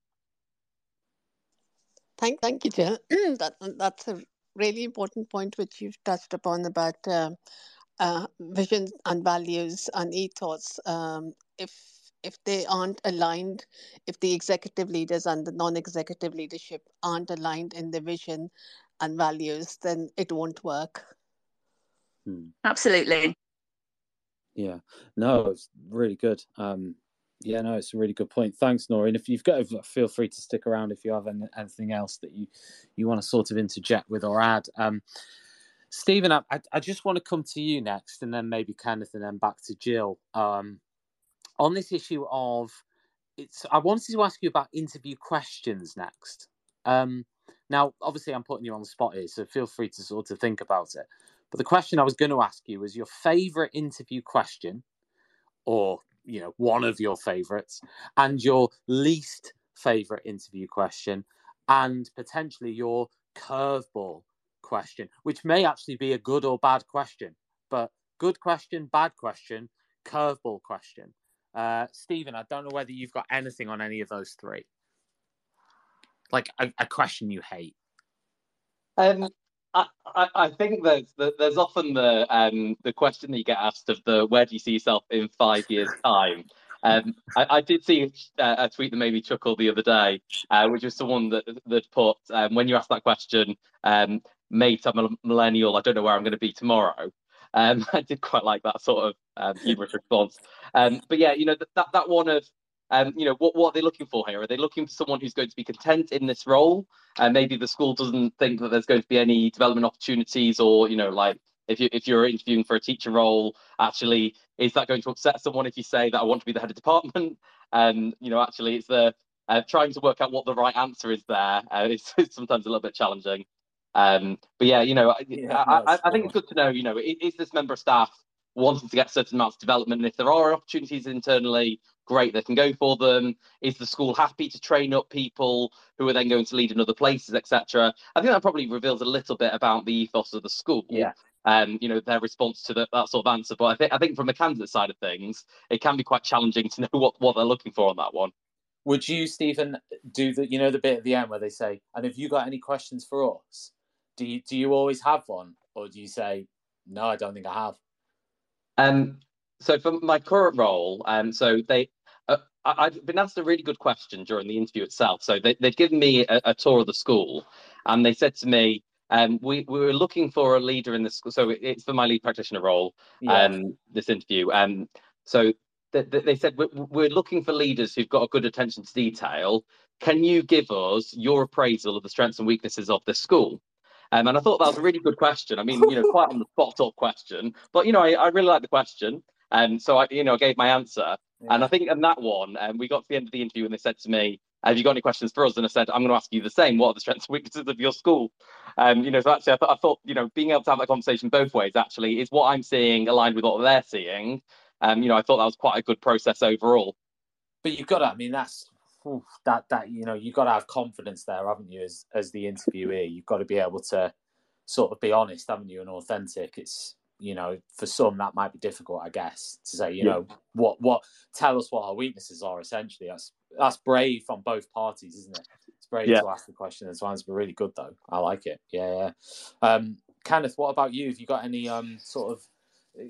Thank, thank you, Jill. that, that's a really important point which you've touched upon about uh, uh, visions and values and ethos, um, if if they aren't aligned, if the executive leaders and the non-executive leadership aren't aligned in the vision and values, then it won't work. Hmm. Absolutely. Yeah, no, it's really good. Um, yeah, no, it's a really good point. Thanks, Nora. And if you've got, feel free to stick around if you have anything else that you you want to sort of interject with or add. Um, Stephen, I, I just want to come to you next, and then maybe Kenneth, and then back to Jill. Um, on this issue of it's, I wanted to ask you about interview questions next. Um, now, obviously, I'm putting you on the spot here, so feel free to sort of think about it. But the question I was going to ask you was your favorite interview question, or you know, one of your favorites, and your least favorite interview question, and potentially your curveball question, which may actually be a good or bad question. But good question, bad question, curveball question. Uh, Stephen, I don't know whether you've got anything on any of those three. Like a, a question you hate. Um, I, I, think there's there's often the um, the question that you get asked of the where do you see yourself in five years time. Um, I, I, did see a, a, tweet that made me chuckle the other day, uh, which was someone that that put um, when you ask that question, um, mate, I'm a millennial. I don't know where I'm going to be tomorrow. Um, I did quite like that sort of um, humorous response. Um, but yeah, you know that that one of um, you know, what, what are they looking for here? Are they looking for someone who's going to be content in this role? And maybe the school doesn't think that there's going to be any development opportunities, or you know, like if you if you're interviewing for a teacher role, actually, is that going to upset someone if you say that I want to be the head of department? And you know, actually, it's the uh, trying to work out what the right answer is there. Uh, sometimes a little bit challenging. Um, but yeah, you know, yeah, I, I, I, think it's good to know. You know, is, is this member of staff wanting to get certain amounts of development? And if there are opportunities internally, great, they can go for them. Is the school happy to train up people who are then going to lead in other places, etc.? I think that probably reveals a little bit about the ethos of the school. Yeah. Um, you know, their response to the, that sort of answer. But I think I think from the candidate side of things, it can be quite challenging to know what, what they're looking for on that one. Would you, Stephen, do the you know the bit at the end where they say, and have you got any questions for us? Do you do you always have one? Or do you say, No, I don't think I have? Um so for my current role, um, so they I, have been asked a really good question during the interview itself. So they, they'd given me a, a, tour of the school, and they said to me, um, we, we were looking for a leader in the school. So it's for my lead practitioner role, yeah. um, this interview. Um, so th- th- they said, we're, we're looking for leaders who've got a good attention to detail. Can you give us your appraisal of the strengths and weaknesses of this school? Um, and I thought that was a really good question. I mean, you know, quite on the spot up question, but you know, I, I really like the question. And um, so I, you know, gave my answer. Yeah. And I think in that one, um, we got to the end of the interview and they said to me, have you got any questions for us? And I said, I'm going to ask you the same. What are the strengths and weaknesses of your school? Um, you know, so actually, I, th- I thought, you know, being able to have that conversation both ways actually is what I'm seeing aligned with what they're seeing. Um, you know, I thought that was quite a good process overall. But you've got to, I mean, that's oof, that that you know, you've got to have confidence there, haven't you? As as the interviewee, you've got to be able to sort of be honest, haven't you, and authentic. It's you know, for some that might be difficult, I guess, to say, you yeah. know, what what tell us what our weaknesses are. Essentially, that's that's brave on both parties, isn't it? It's brave yeah. to ask the question. As well. It sounds really good though. I like it. Yeah, yeah. Um, Kenneth, what about you? Have you got any um sort of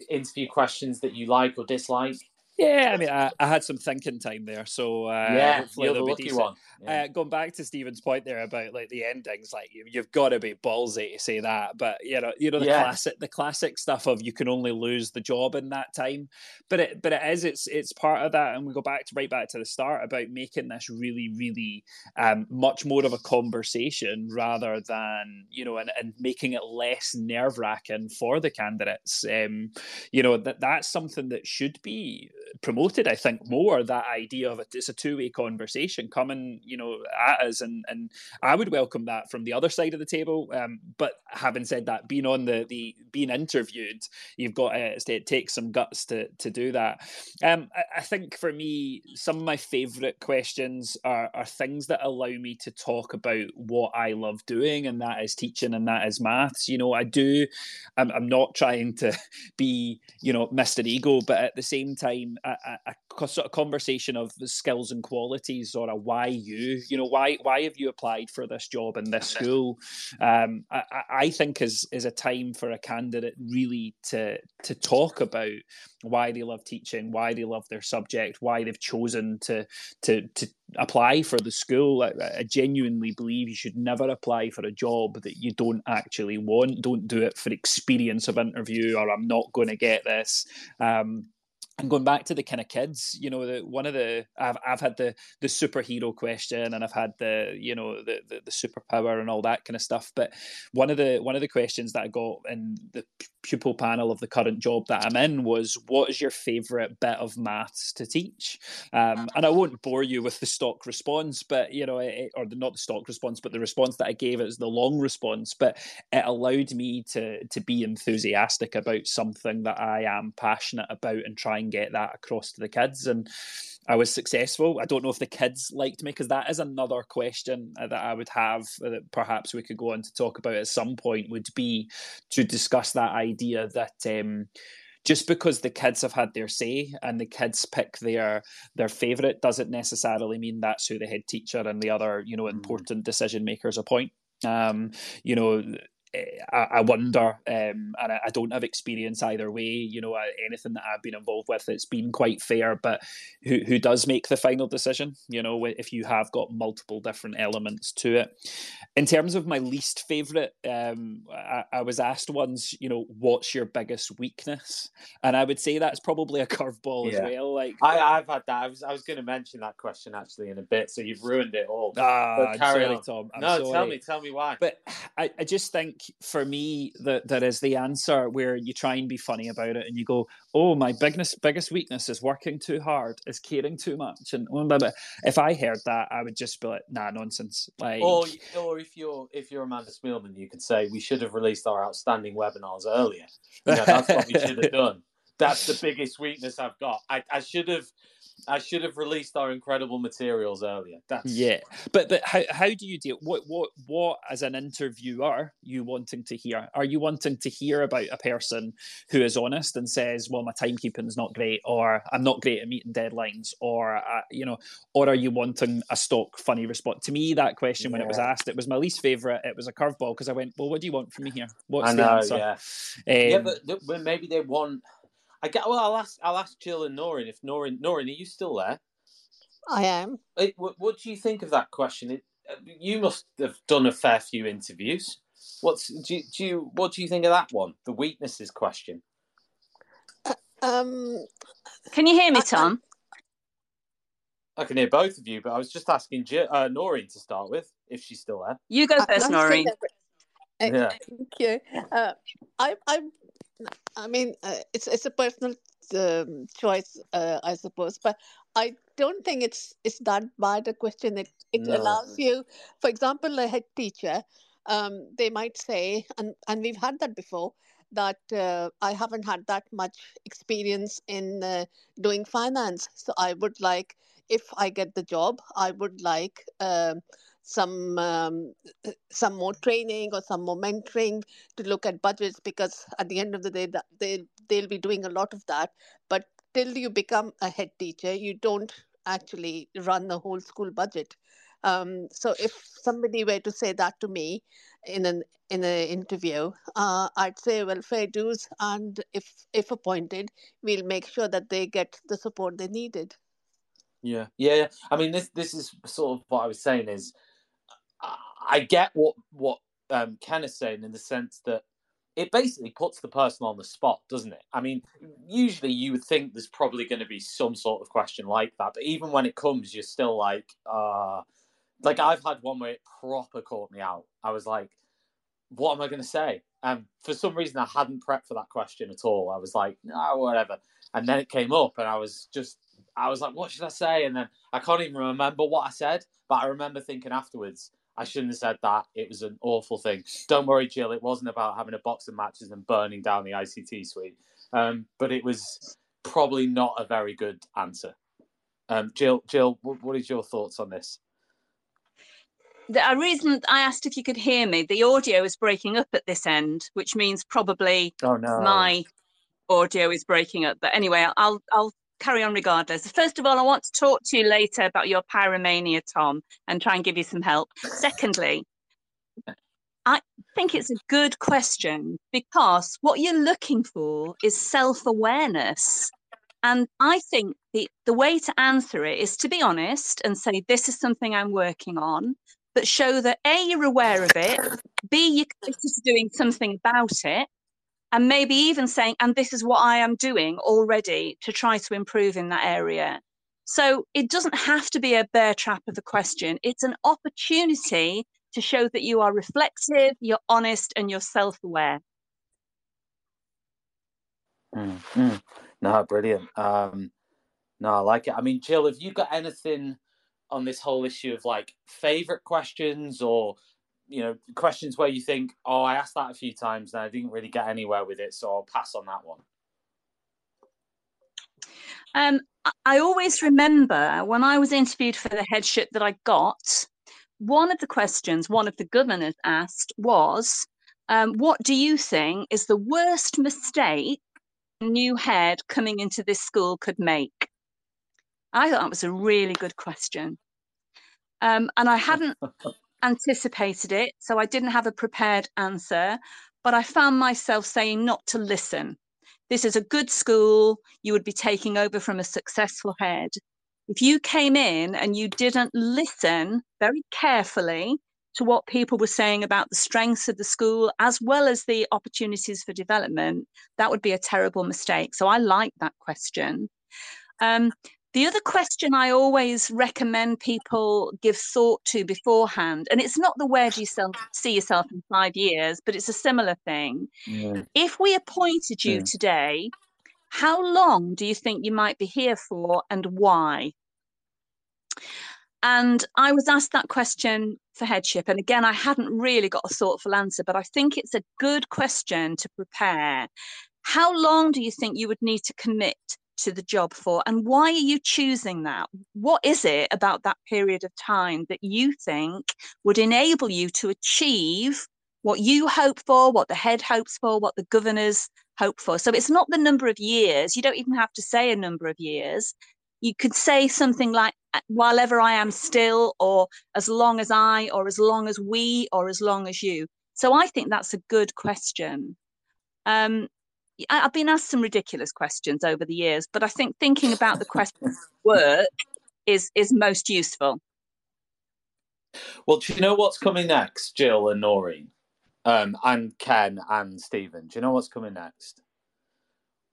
interview questions that you like or dislike? Yeah, I mean, I, I, had some thinking time there, so uh, yeah, you're the lucky one. Yeah. Uh, going back to Stephen's point there about like the endings, like you, have got to be ballsy to say that, but you know, you know the yeah. classic, the classic stuff of you can only lose the job in that time, but it, but it is, it's, it's part of that, and we go back to right back to the start about making this really, really um, much more of a conversation rather than you know, and, and making it less nerve wracking for the candidates. Um, you know that that's something that should be promoted, I think, more that idea of it. It's a two way conversation coming, you know, at us, and and I would welcome that from the other side of the table. Um, but having said that, being on the the being interviewed, you've got to, it takes some guts to to do that. Um, I, I think for me, some of my favourite questions are are things that allow me to talk about what I love doing, and that is teaching, and that is maths. You know, I do. I'm, I'm not trying to be, you know, Mr. Ego, but at the same time, a, a, a, sort of conversation of the skills and qualities, or a why you, you know, why why have you applied for this job in this school? Um, I, I think is is a time for a candidate really to to talk about why they love teaching, why they love their subject, why they've chosen to to to apply for the school. I, I, genuinely believe you should never apply for a job that you don't actually want. Don't do it for experience of interview or I'm not going to get this. Um, and going back to the kind of kids, you know, the, one of the I've I've had the the superhero question, and I've had the you know the, the, the superpower and all that kind of stuff. But one of the one of the questions that I got in the pupil panel of the current job that I'm in was, "What is your favourite bit of maths to teach?" Um, and I won't bore you with the stock response, but you know, it, or the, not the stock response, but the response that I gave is the long response. But it allowed me to to be enthusiastic about something that I am passionate about and try and get that across to the kids. And I was successful. I don't know if the kids liked me because that is another question uh, that I would have uh, that perhaps we could go on to talk about at some point. Would be to discuss that idea that. Um, just because the kids have had their say and the kids pick their their favorite doesn't necessarily mean that's who the head teacher and the other you know mm. important decision makers appoint um, you know I, wonder, um, and I, don't have experience either way. You know, anything that I've been involved with, it's been quite fair. But who who does make the final decision? You know, if you have got multiple different elements to it. In terms of my least favorite, um, I, I was asked once, you know, what's your biggest weakness? And I would say that's probably a curveball yeah. as well. Like I, I've had that. I was I was going to mention that question actually in a bit, so you've ruined it all. Ah, carry sorry, on. Tom. I'm no, sorry. tell me, tell me why. But I, I just think for me that there is the answer where you try and be funny about it and you go, "Oh, my biggest biggest weakness is working too hard, is caring too much." And oh, if I heard that, I would just be like, "Nah, nonsense." Like, or or if you're if you're Amanda Spielman, you could say we should have released our outstanding webinars earlier. You know, that's what we should have done. That's the biggest weakness I've got. I, I should have I should have released our incredible materials earlier. That's yeah. But but how how do you deal? What what what as an interviewer you wanting to hear? Are you wanting to hear about a person who is honest and says, "Well, my timekeeping is not great," or "I'm not great at meeting deadlines," or uh, you know, or are you wanting a stock funny response? To me, that question yeah. when it was asked, it was my least favorite. It was a curveball because I went, "Well, what do you want from me here? What's I know, the answer?" Yeah, um, yeah, but, but maybe they want I get. Well, I'll ask. I'll ask Jill and Naureen if Naureen. Naureen, are you still there? I am. It, what, what, do you think of that question? It, uh, you must have done a fair few interviews. What's do you, do you what do you think of that one? The weaknesses question. Uh, um, can you hear me, Tom? I, I, can hear both of you, but I was just asking Jill, uh, Naureen to start with if she's still there. You go first, Naureen. Yeah. Thank you. Uh, I, I I mean, uh, it's it's a personal um, choice, uh, I suppose, but I don't think it's it's that bad a question. It it no. allows you, for example, a head teacher, um, they might say, and and we've had that before, that uh, I haven't had that much experience in uh, doing finance, so I would like, if I get the job, I would like. Some um, some more training or some more mentoring to look at budgets because at the end of the day they they'll be doing a lot of that but till you become a head teacher you don't actually run the whole school budget um, so if somebody were to say that to me in an in an interview, uh, I'd say, well, fair dues, and if if appointed, we'll make sure that they get the support they needed. Yeah, yeah. I mean, this this is sort of what I was saying is I get what what um, Ken is saying in the sense that it basically puts the person on the spot, doesn't it? I mean, usually you would think there's probably going to be some sort of question like that, but even when it comes, you're still like, uh, like I've had one where it proper caught me out. I was like, what am I going to say? And for some reason, I hadn't prepped for that question at all. I was like, no, whatever. And then it came up, and I was just, I was like, what should I say? And then I can't even remember what I said, but I remember thinking afterwards, I shouldn't have said that. It was an awful thing. Don't worry, Jill. It wasn't about having a box of matches and burning down the ICT suite. Um, but it was probably not a very good answer. Um, Jill, Jill, what is your thoughts on this? The reason I asked if you could hear me, the audio is breaking up at this end, which means probably oh, no. my audio is breaking up. But anyway, I'll I'll carry on regardless. First of all, I want to talk to you later about your pyromania, Tom, and try and give you some help. Secondly, I think it's a good question because what you're looking for is self awareness. And I think the, the way to answer it is to be honest and say, This is something I'm working on, but show that A, you're aware of it, B, you're committed to doing something about it, and maybe even saying, and this is what I am doing already to try to improve in that area. So it doesn't have to be a bear trap of a question. It's an opportunity to show that you are reflective, you're honest, and you're self aware. Mm-hmm. No, brilliant. Um, no, I like it. I mean, Jill, have you got anything on this whole issue of like favorite questions or you know questions where you think oh i asked that a few times and i didn't really get anywhere with it so i'll pass on that one. Um, i always remember when i was interviewed for the headship that i got one of the questions one of the governors asked was um, what do you think is the worst mistake a new head coming into this school could make? I thought that was a really good question. Um, and i hadn't anticipated it, so I didn't have a prepared answer, but I found myself saying not to listen. This is a good school. You would be taking over from a successful head. If you came in and you didn't listen very carefully to what people were saying about the strengths of the school as well as the opportunities for development, that would be a terrible mistake. So I like that question. Um, the other question I always recommend people give thought to beforehand, and it's not the where do you self, see yourself in five years, but it's a similar thing. Yeah. If we appointed you yeah. today, how long do you think you might be here for and why? And I was asked that question for headship. And again, I hadn't really got a thoughtful answer, but I think it's a good question to prepare. How long do you think you would need to commit to the job for and why are you choosing that? What is it about that period of time that you think would enable you to achieve what you hope for what the head hopes for what the governors hope for? So it's not the number of years. You don't even have to say a number of years. You could say something like while ever i am still or as long as i or as long as we or as long as you. So i think that's a good question. Um, I've been asked some ridiculous questions over the years, but I think thinking about the question work is is most useful. Well, do you know what's coming next, Jill and Naureen, um, and Ken and Stephen? Do you know what's coming next?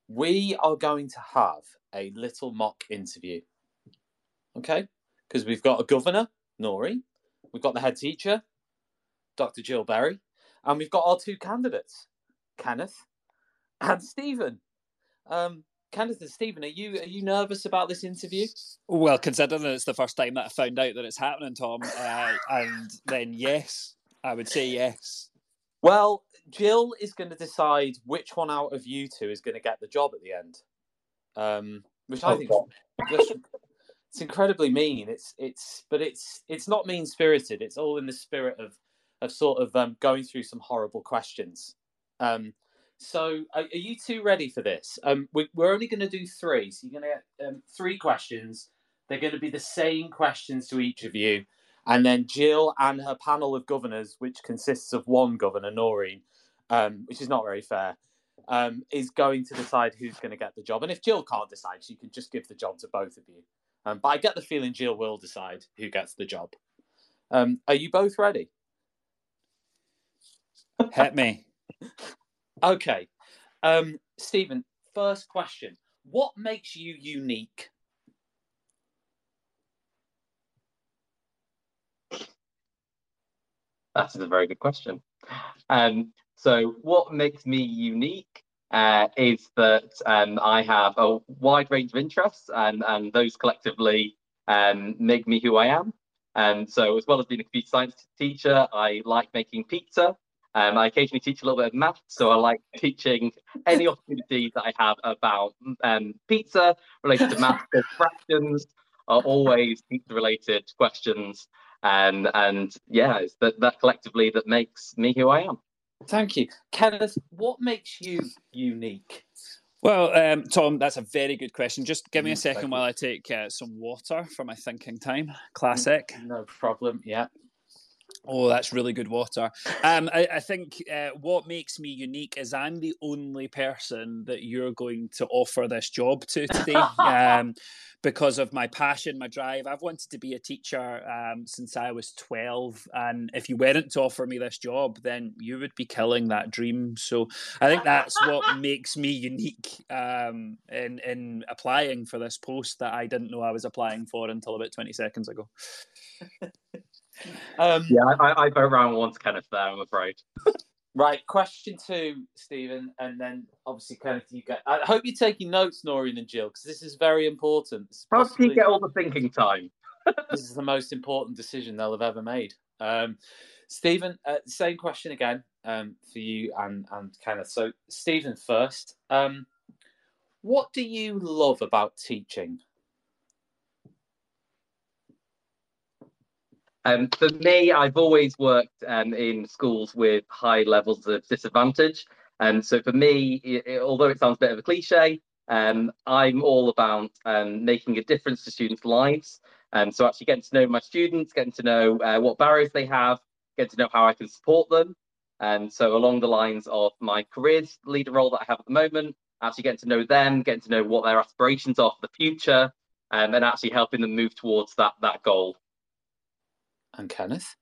We are going to have a little mock interview. Okay, because we've got a governor, Naureen, we've got the head teacher, Dr. Jill Berry, and we've got our two candidates, Kenneth and Stephen. Um, Kenneth and Stephen, are you are you nervous about this interview? Well, considering that it's the first time that I found out that it's happening, Tom, uh, and then yes, I would say yes. Well, Jill is going to decide which one out of you two is going to get the job at the end, um, which I oh, think it's incredibly mean. It's it's but it's it's not mean spirited. It's all in the spirit of of sort of um, going through some horrible questions. Um, so, are, are you two ready for this? Um, we, are only going to do three. So, you're going to get um, three questions. They're going to be the same questions to each of you. And then Jill and her panel of governors, which consists of one governor, Naureen, um, which is not very fair, um, is going to decide who's going to get the job. And if Jill can't decide, she can just give the job to both of you. Um, but I get the feeling Jill will decide who gets the job. Um, are you both ready? Hit me. Okay. Um, Stephen, first question. What makes you unique? That is a very good question. Um, so, what makes me unique uh, is that um, I have a wide range of interests, and, and those collectively um, make me who I am. And so, as well as being a computer science teacher, I like making pizza. Um, I occasionally teach a little bit of math, so I like teaching any opportunity that I have about um, pizza related to math. So fractions are always pizza-related questions, and and yeah, it's that that collectively that makes me who I am. Thank you, Kenneth. What makes you unique? Well, um, Tom, that's a very good question. Just give me a Mm, second while you. I take uh, some water for my thinking time. Classic. No problem. Yeah. Oh, that's really good water. Um, I, I think uh, what makes me unique is I'm the only person that you're going to offer this job to today um, because of my passion, my drive. I've wanted to be a teacher um, since I was 12. And if you weren't to offer me this job, then you would be killing that dream. So I think that's what makes me unique um, in, in applying for this post that I didn't know I was applying for until about 20 seconds ago. Um, Yeah, I, I vote round to Kenneth there, I'm afraid. Right. Question two, Stephen, and then obviously Kenneth, you get. I hope you're taking notes, Naureen and Jill, because this is very important. Is, How possibly- he get all the thinking time? this is the most important decision they'll have ever made. Um, Stephen, uh, same question again um, for you and and Kenneth. So, Stephen first. Um, what do you love about teaching? Um, for me, I've always worked um, in schools with high levels of disadvantage. And so for me, it, although it sounds a bit of a cliche, um, I'm all about um, making a difference to students' lives. And so actually getting to know my students, getting to know uh, what barriers they have, getting to know how I can support them. And so along the lines of my careers leader role that I have at the moment, actually getting to know them, getting to know what their aspirations are for the future, um, and actually helping them move towards that that goal. And Kenneth?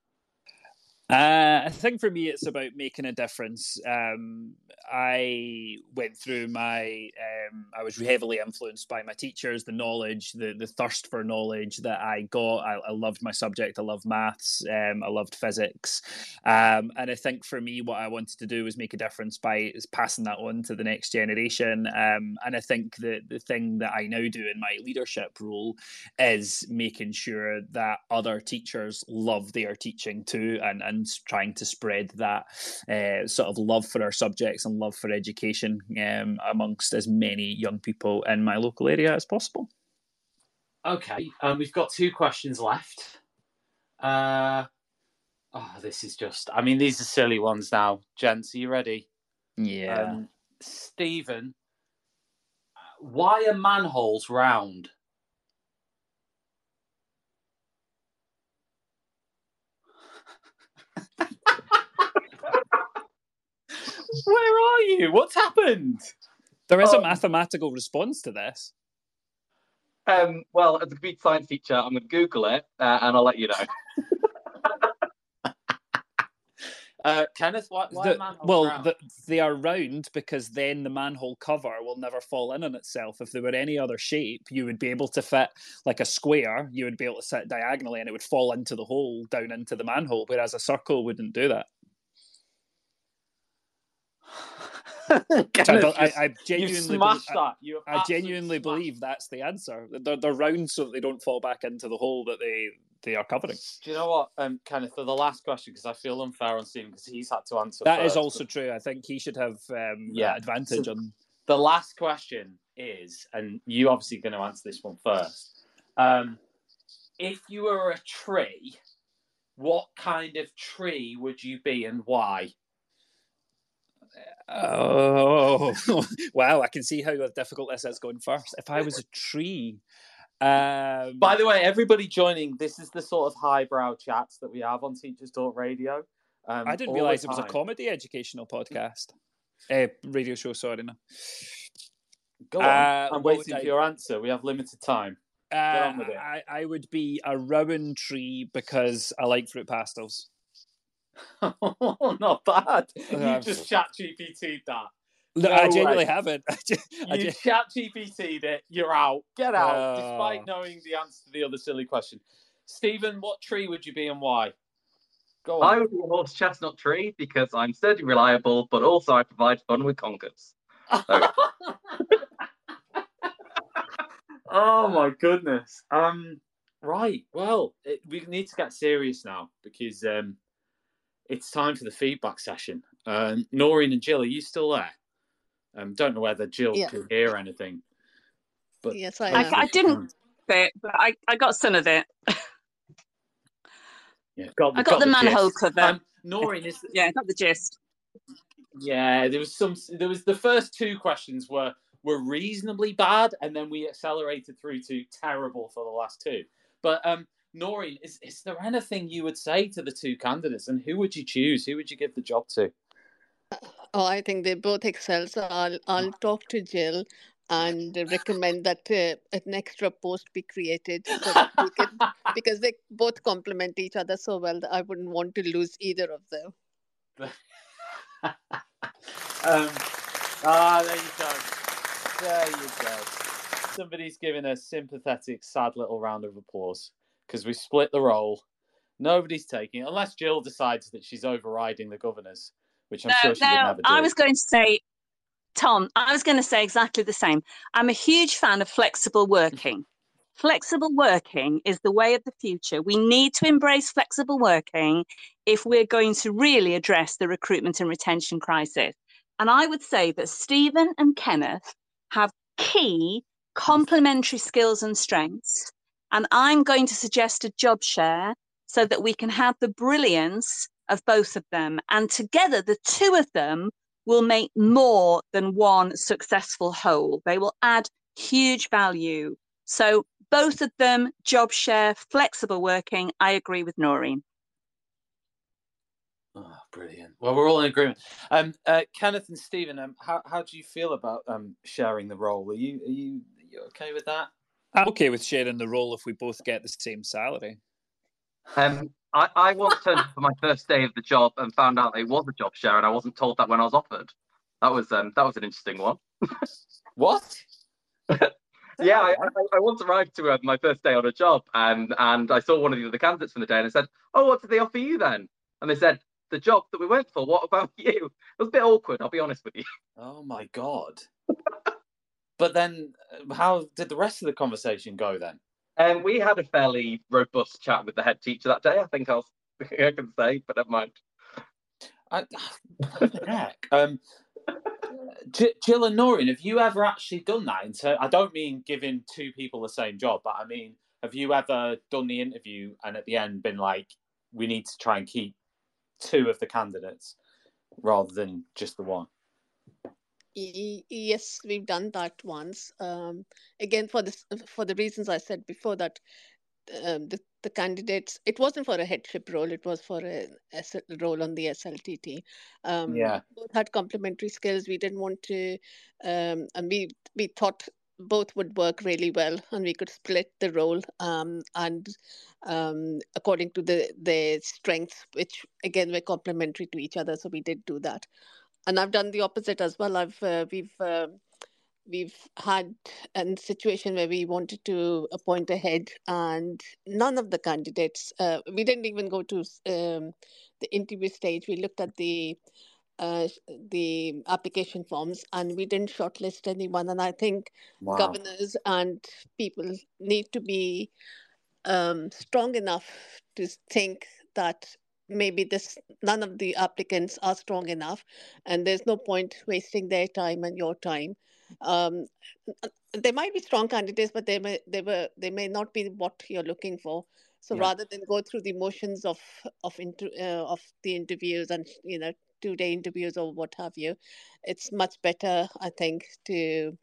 Uh, I think for me, it's about making a difference. Um, I went through my, um, I was heavily influenced by my teachers, the knowledge, the, the thirst for knowledge that I got. I, I loved my subject. I loved maths. Um, I loved physics. Um, and I think for me, what I wanted to do was make a difference by passing that on to the next generation. Um, and I think the, the thing that I now do in my leadership role is making sure that other teachers love their teaching too and, and trying to spread that uh, sort of love for our subjects and love for education um, amongst as many young people in my local area as possible. Okay, um, we've got two questions left. Uh, oh, this is just, I mean, these are silly ones now. Gents, are you ready? Yeah. Um, Stephen, why are manholes round? Where are you? What's happened? there is oh. a mathematical response to this. Um, well, as a computer science teacher, I'm going to Google it uh, and I'll let you know. Uh, Kenneth, why, why The- well, the, they are round because then the manhole cover will never fall in on itself. If there were any other shape, you would be able to fit like a square. You would be able to sit diagonally, and it would fall into the hole down into the manhole. Whereas a circle wouldn't do that. So I, I, genuinely, smashed bel- I, that. You I genuinely smashed believe that's the answer. They're, they're round so that they don't fall back into the hole that they they are covering. Do you know what, um, Kenneth, for the last question, because I feel unfair on Stephen because he's had to answer. That is first, also but true. I think he should have um, Yeah. yeah. advantage So- on. The last question is, and you obviously going to answer this one first. Um, if you were a tree, what kind of tree would you be and why? Oh wow! I can see how difficult this is going first. If I was a tree, um, By the way, everybody joining, this is the sort of highbrow chats that we have on Teachers Talk Radio. Um, I didn't realize it was a comedy educational podcast, uh, radio show. Sorry, no. Go on. Uh, I'm waiting for I- your answer. We have limited time. Uh, on with it. I, I would be a rowan tree because I like fruit pastels. Not bad. You Um, just chat GPT'd that. No, No I genuinely way. haven't. I ju- I You ju- chat GPT'd it. You're out. Get out. Oh. Despite knowing the answer to the other silly question. Stephen, what tree would you be and why? Go I would be a horse chestnut tree because I'm sturdy, reliable, but also I provide fun with conkers. oh my goodness. Um. Right. Well, it, we need to get serious now because um, it's time for the feedback session. Um, Naureen and Jill, are you still there? Um, don't know whether Jill Yeah. can hear anything. But Yes, I I. I didn't bit, but I, I got some of it. Yeah, got, I got the manhole gist. cover. Um, Naureen is Yeah, got the gist. yeah. There was some. There was the first two questions were were reasonably bad, and then we accelerated through to terrible for the last two. But um, Naureen, is, is there anything you would say to the two candidates, and who would you choose? Who would you give the job to? Oh, I think they both excel. So I'll I'll talk to Jill and recommend that uh, an extra post be created so can, because they both complement each other so well that I wouldn't want to lose either of them. um, ah, there you go. There you go. Somebody's giving a sympathetic, sad little round of applause because we split the role. Nobody's taking it unless Jill decides that she's overriding the governors, which I'm no, sure she no, would never do. No I was going to say, Tom, I was going to say exactly the same. I'm a huge fan of flexible working. flexible working is the way of the future. We need to embrace flexible working if we're going to really address the recruitment and retention crisis. And I would say that Stephen and Kenneth have key complementary skills and strengths. And I'm going to suggest a job share so that we can have the brilliance of both of them. And together, the two of them will make more than one successful whole. They will add huge value. So, both of them, job share, flexible working. I agree with Naureen. Oh, brilliant. Well, we're all in agreement. Um, uh, Kenneth and Stephen, um, how, how do you feel about um, sharing the role? Are you, are you are you okay with that? I'm okay with sharing the role if we both get the same salary. Um, I, I once turned up for my first day of the job and found out it was a job share, and I wasn't told that when I was offered. That was um, that was an interesting one. what? yeah, I, I, I, once arrived to uh, my first day on a job, and and I saw one of the other candidates from the day, and I said, "Oh, what did they offer you then?" And they said, "The job that we went for. What about you?" It was a bit awkward. I'll be honest with you. Oh my god. But then, uh, how did the rest of the conversation go then? Um, we had a fairly robust chat with the head teacher that day. I think I'll, I can say, but never mind. I, what the heck? Um, Jill and Naureen, have you ever actually done that? So I don't mean giving two people the same job, but I mean, have you ever done the interview and at the end been like, we need to try and keep two of the candidates rather than just the one? Yes, we've done that once. Um, again, for this, for the reasons I said before, that um, the the candidates it wasn't for a headship role; it was for a, a role on the SLTT. Um, yeah, both had complementary skills. We didn't want to, um, and we we thought both would work really well and we could split the role um, and um, according to the their strengths which again were complementary to each other so we did do that and I've done the opposite as well. I've uh, we've uh, we've had a situation where we wanted to appoint a head, and none of the candidates. Uh, we didn't even go to um, the interview stage. We looked at the uh, the application forms and we didn't shortlist anyone. And I think wow. governors and people need to be um, strong enough to think that maybe this none of the applicants are strong enough and there's no point wasting their time and your time. Um, they might be strong candidates but they may they were they may not be what you're looking for. So yeah. rather than go through the motions of of inter, uh, of the interviews and you know two day interviews or what have you it's much better i think to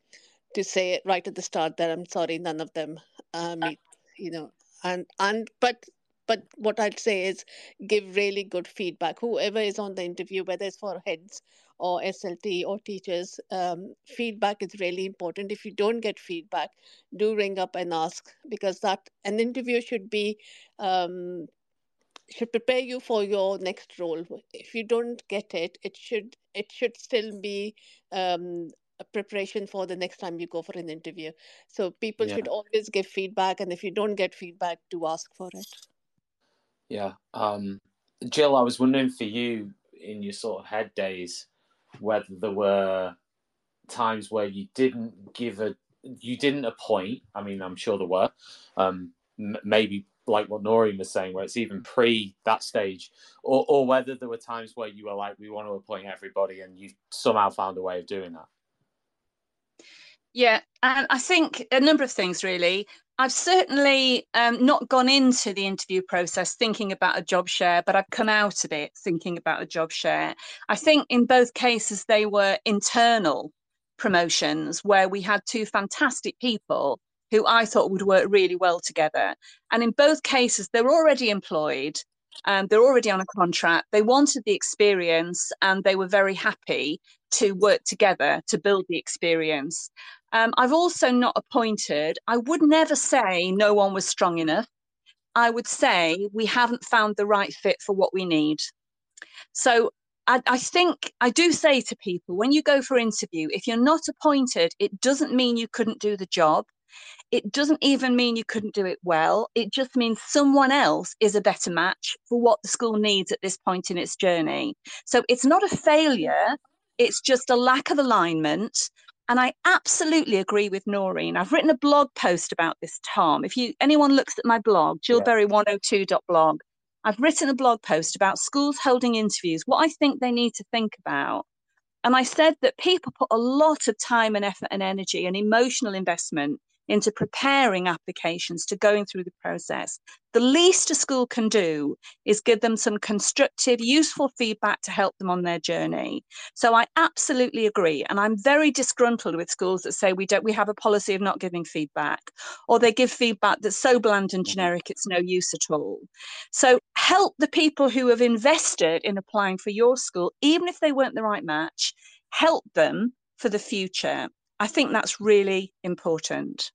to say it right at the start that i'm sorry none of them uh, meet you know and and but but what I'd say is give really good feedback. Whoever is on the interview, whether it's for heads or SLT or teachers, um, feedback is really important. If you don't get feedback, do ring up and ask because that an interview should be um, should prepare you for your next role. If you don't get it, it should it should still be um, a preparation for the next time you go for an interview. So people yeah. should always give feedback, and if you don't get feedback, do ask for it. Yeah. Um, Jill, I was wondering for you in your sort of head days whether there were times where you didn't give a you didn't appoint. I mean, I'm sure there were. Um, m- maybe like what Naureen was saying, where it's even pre that stage, or, or whether there were times where you were like, we want to appoint everybody, and you somehow found a way of doing that. Yeah, and I think a number of things really. I've certainly um, not gone into the interview process thinking about a job share, but I've come out of it thinking about a job share. I think in both cases they were internal promotions where we had two fantastic people who I thought would work really well together. And in both cases, they're already employed, and they're already on a contract. They wanted the experience and they were very happy to work together to build the experience. Um, I've also not appointed, I would never say no one was strong enough. I would say we haven't found the right fit for what we need. So I, I, think I do say to people when you go for interview, if you're not appointed, it doesn't mean you couldn't do the job. It doesn't even mean you couldn't do it well. It just means someone else is a better match for what the school needs at this point in its journey. So it's not a failure, it's just a lack of alignment. And I absolutely agree with Naureen. I've written a blog post about this, Tom. If you anyone looks at my blog, jillberry102.blog, I've written a blog post about schools holding interviews, what I think they need to think about. And I said that people put a lot of time and effort and energy and emotional investment into preparing applications to going through the process. The least a school can do is give them some constructive, useful feedback to help them on their journey. So I absolutely agree. And I'm very disgruntled with schools that say we don't we have a policy of not giving feedback, or they give feedback that's so bland and mm-hmm. generic it's no use at all. So help the people who have invested in applying for your school, even if they weren't the right match, help them for the future. I think that's really important.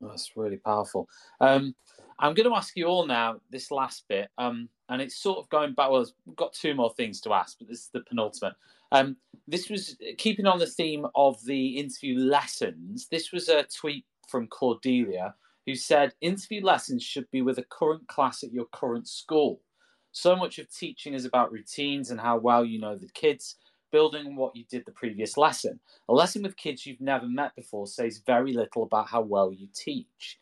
That's really powerful. Um, I'm going to ask you all now this last bit, um, and it's sort of going back. Well, we've got two more things to ask, but this is the penultimate. Um, this was keeping on the theme of the interview lessons. This was a tweet from Cordelia who said interview lessons should be with a current class at your current school. So much of teaching is about routines and how well you know the kids building on what you did the previous lesson. A lesson with kids you've never met before says very little about how well you teach.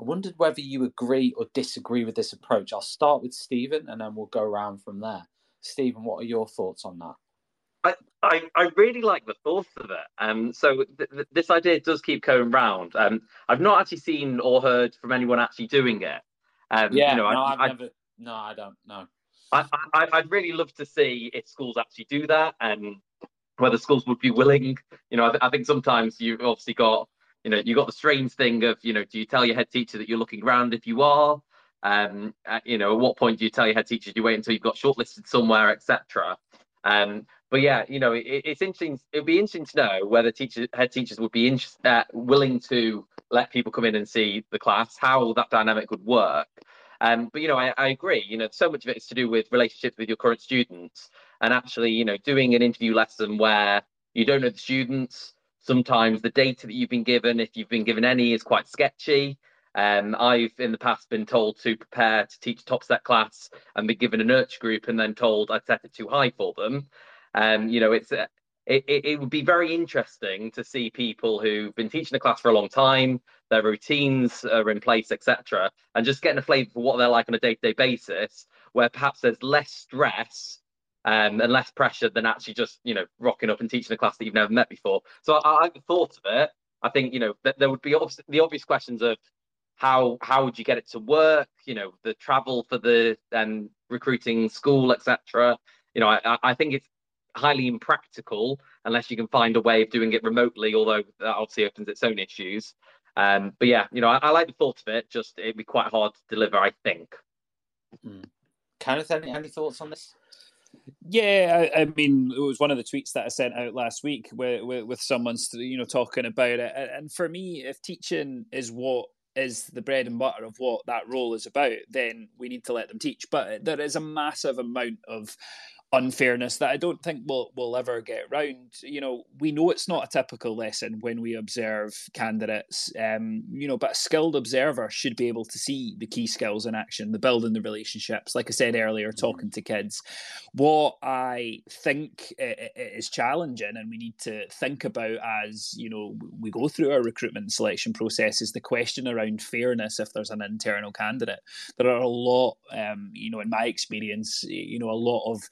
I wondered whether you agree or disagree with this approach. I'll start with Stephen and then we'll go around from there. Stephen, what are your thoughts on that? I, I, I really like the thoughts of it. Um, so th- th- this idea does keep going round. Um, I've not actually seen or heard from anyone actually doing it. Um, yeah, you know, no, I, I've I, never. No, I don't. No. I, I, I'd really love to see if schools actually do that and whether schools would be willing. You know, I, th- I think sometimes you've obviously got, you know, you got the strange thing of, you know, do you tell your head teacher that you're looking around if you are? Um, uh, you know, at what point do you tell your head teacher? Do you wait until you've got shortlisted somewhere, etc. Um, but yeah, you know, it, it's interesting. It'd be interesting to know whether teachers, head teachers, would be inter- uh, willing to let people come in and see the class, how that dynamic would work, um, but you know, I, I agree. You know, so much of it is to do with relationships with your current students, and actually, you know, doing an interview lesson where you don't know the students. Sometimes the data that you've been given, if you've been given any, is quite sketchy. Um, I've in the past been told to prepare to teach top set class and be given a nurture group and then told I'd set it too high for them. Um, you know, it's it, it, it, would be very interesting to see people who've been teaching a class for a long time, their routines are in place, etc., and just getting a flavour for what they're like on a day-to-day basis, where perhaps there's less stress um, and less pressure than actually just you know rocking up and teaching a class that you've never met before. So I, I thought of it. I think you know th- there would be the obvious questions of how how would you get it to work? You know, the travel for the um, recruiting school, etc. You know, I, I think it's highly impractical unless you can find a way of doing it remotely, although that obviously opens its own issues. Um, but yeah, you know, I, I, like the thought of it. Just it'd be quite hard to deliver, I think. Mm. Kenneth, any, any thoughts on this? Yeah, I, I, mean, it was one of the tweets that I sent out last week with, with, with someone, you know, talking about it. And for me, if teaching is what is the bread and butter of what that role is about, then we need to let them teach. But there is a massive amount of unfairness that I don't think we'll, we'll ever get round. You know, we know it's not a typical lesson when we observe candidates, um, you know, but a skilled observer should be able to see the key skills in action, the building the relationships, like I said earlier, mm-hmm. talking to kids. What I think is challenging and we need to think about as, you know, we go through our recruitment selection process is the question around fairness if there's an internal candidate. There are a lot, um, you know, in my experience, you know, a lot of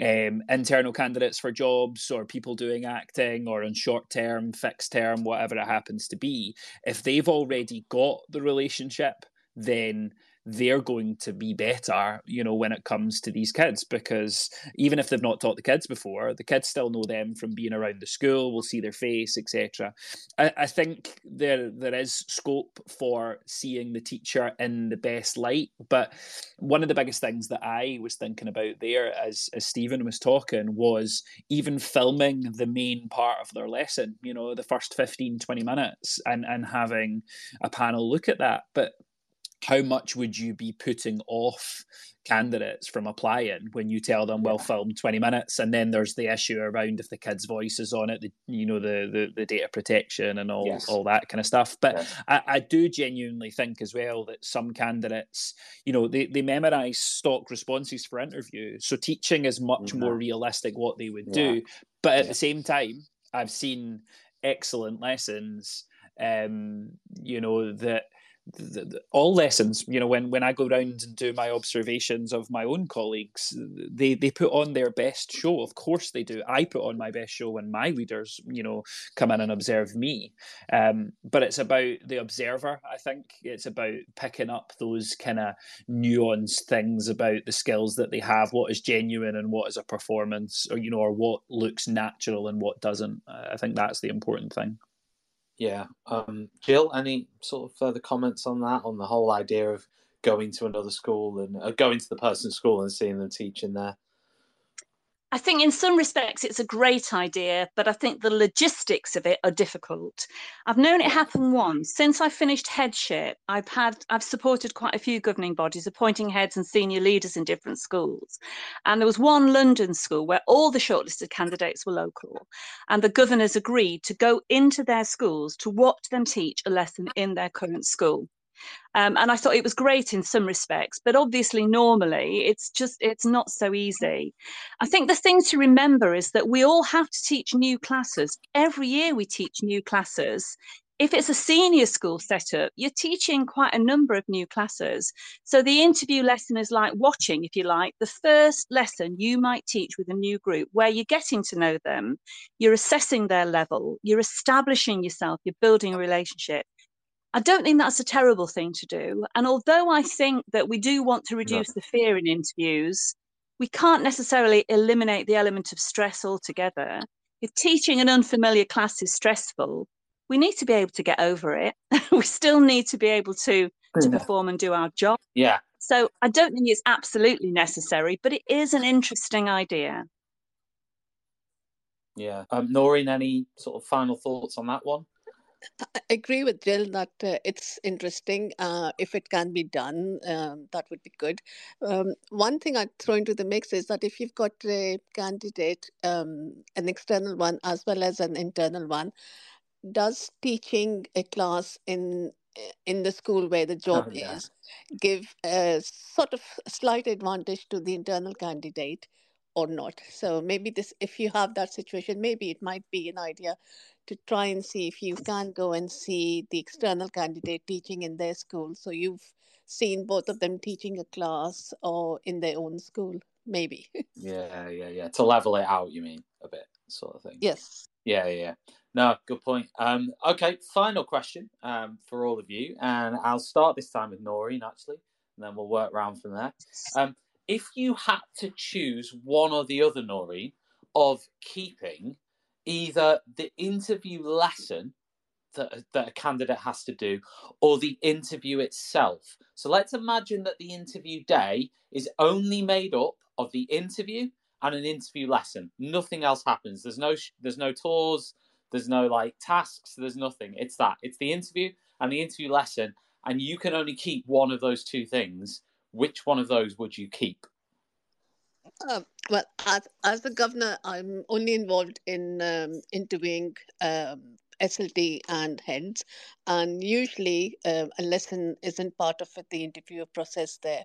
um, internal candidates for jobs or people doing acting or on short term, fixed term, whatever it happens to be, if they've already got the relationship, then they're going to be better, you know, when it comes to these kids because even if they've not taught the kids before, the kids still know them from being around the school. We'll see their face, etc. I, I think there there is scope for seeing the teacher in the best light, but one of the biggest things that I was thinking about there, as as Stephen was talking, was even filming the main part of their lesson. You know, the first 15, 20 minutes, and and having a panel look at that, but how much would you be putting off candidates from applying when you tell them we'll film 20 minutes and then there's the issue around if the kid's voice is on it the you know the the, the data protection and all yes. all that kind of stuff but yes. I, I do genuinely think as well that some candidates you know they, they memorize stock responses for interview so teaching is much mm-hmm. more realistic what they would yeah. do but at the same time i've seen excellent lessons um you know that the, the, all lessons you know when when i go around and do my observations of my own colleagues they they put on their best show. Of course they do. I put on my best show when my readers you know come in and observe me. Um, but it's about the observer i think. It's about picking up those kind of nuanced things about the skills that they have what is genuine and what is a performance or you know or what looks natural and what doesn't. I think that's the important thing yeah. Um, Jill, any sort of further comments on that, on the whole idea of going to another school and uh, going to the person's school and seeing them teaching there? I think in some respects it's a great idea, but I think the logistics of it are difficult. I've known it happen once. Since I finished headship, I've had I've supported quite a few governing bodies appointing heads and senior leaders in different schools. And there was one London school where all the shortlisted candidates were local. And the governors agreed to go into their schools to watch them teach a lesson in their current school. Um, and I thought it was great in some respects, but obviously, normally it's just it's not so easy. I think the thing to remember is that we all have to teach new classes. Every year we teach new classes. If it's a senior school setup, you're teaching quite a number of new classes. So the interview lesson is like watching, if you like, the first lesson you might teach with a new group where you're getting to know them, you're assessing their level, you're establishing yourself, you're building a relationship. I don't think that's a terrible thing to do. And although I think that we do want to reduce no. the fear in interviews, we can't necessarily eliminate the element of stress altogether. If teaching an unfamiliar class is stressful, we need to be able to get over it. we still need to be able to to perform and do our job. Yeah. So I don't think it's absolutely necessary, but it is an interesting idea. Yeah. Um, Naureen, any sort of final thoughts on that one? I agree with Jill that uh, it's interesting. Uh, if it can be done, um, that would be good. Um, one thing I'd throw into the mix is that if you've got a candidate, um, an external one as well as an internal one, does teaching a class in in the school where the job oh, yeah. is give a sort of slight advantage to the internal candidate or not? So maybe this, if you have that situation, maybe it might be an idea to try and see if you can go and see the external candidate teaching in their school. So you've seen both of them teaching a class or in their own school, maybe. yeah, yeah, yeah. To level it out, you mean a bit, sort of thing. Yes. Yeah, yeah. No, good point. Um, okay, final question um, for all of you, and I'll start this time with Naureen actually, and then we'll work round from there. Um, if you had to choose one or the other, Naureen, of keeping either the interview lesson that, that a candidate has to do or the interview itself. So let's imagine that the interview day is only made up of the interview and an interview lesson. Nothing else happens. There's no there's no tours, there's no like tasks, there's nothing. It's that. It's the interview and the interview lesson and you can only keep one of those two things. Which one of those would you keep? Um, well, as as the governor, I'm only involved in um, interviewing um, SLT and heads, and usually uh, a lesson isn't part of the interview process there.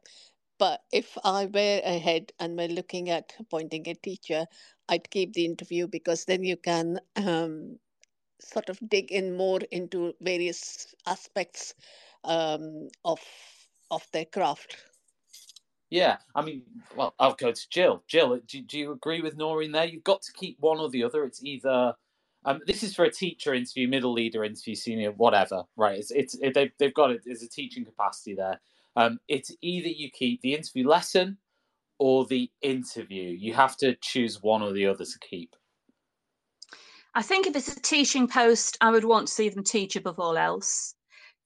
But if I were a head and we're looking at appointing a teacher, I'd keep the interview because then you can um, sort of dig in more into various aspects um, of of their craft. Yeah, I mean, well, I'll go to Jill. Jill, do, do you agree with Naureen there? You've got to keep one or the other. It's either um, this is for a teacher interview, middle leader interview, senior, whatever. Right? It's it's it, they've they've got it. There's a teaching capacity there. Um, it's either you keep the interview lesson or the interview. You have to choose one or the other to keep. I think if it's a teaching post, I would want to see them teach above all else.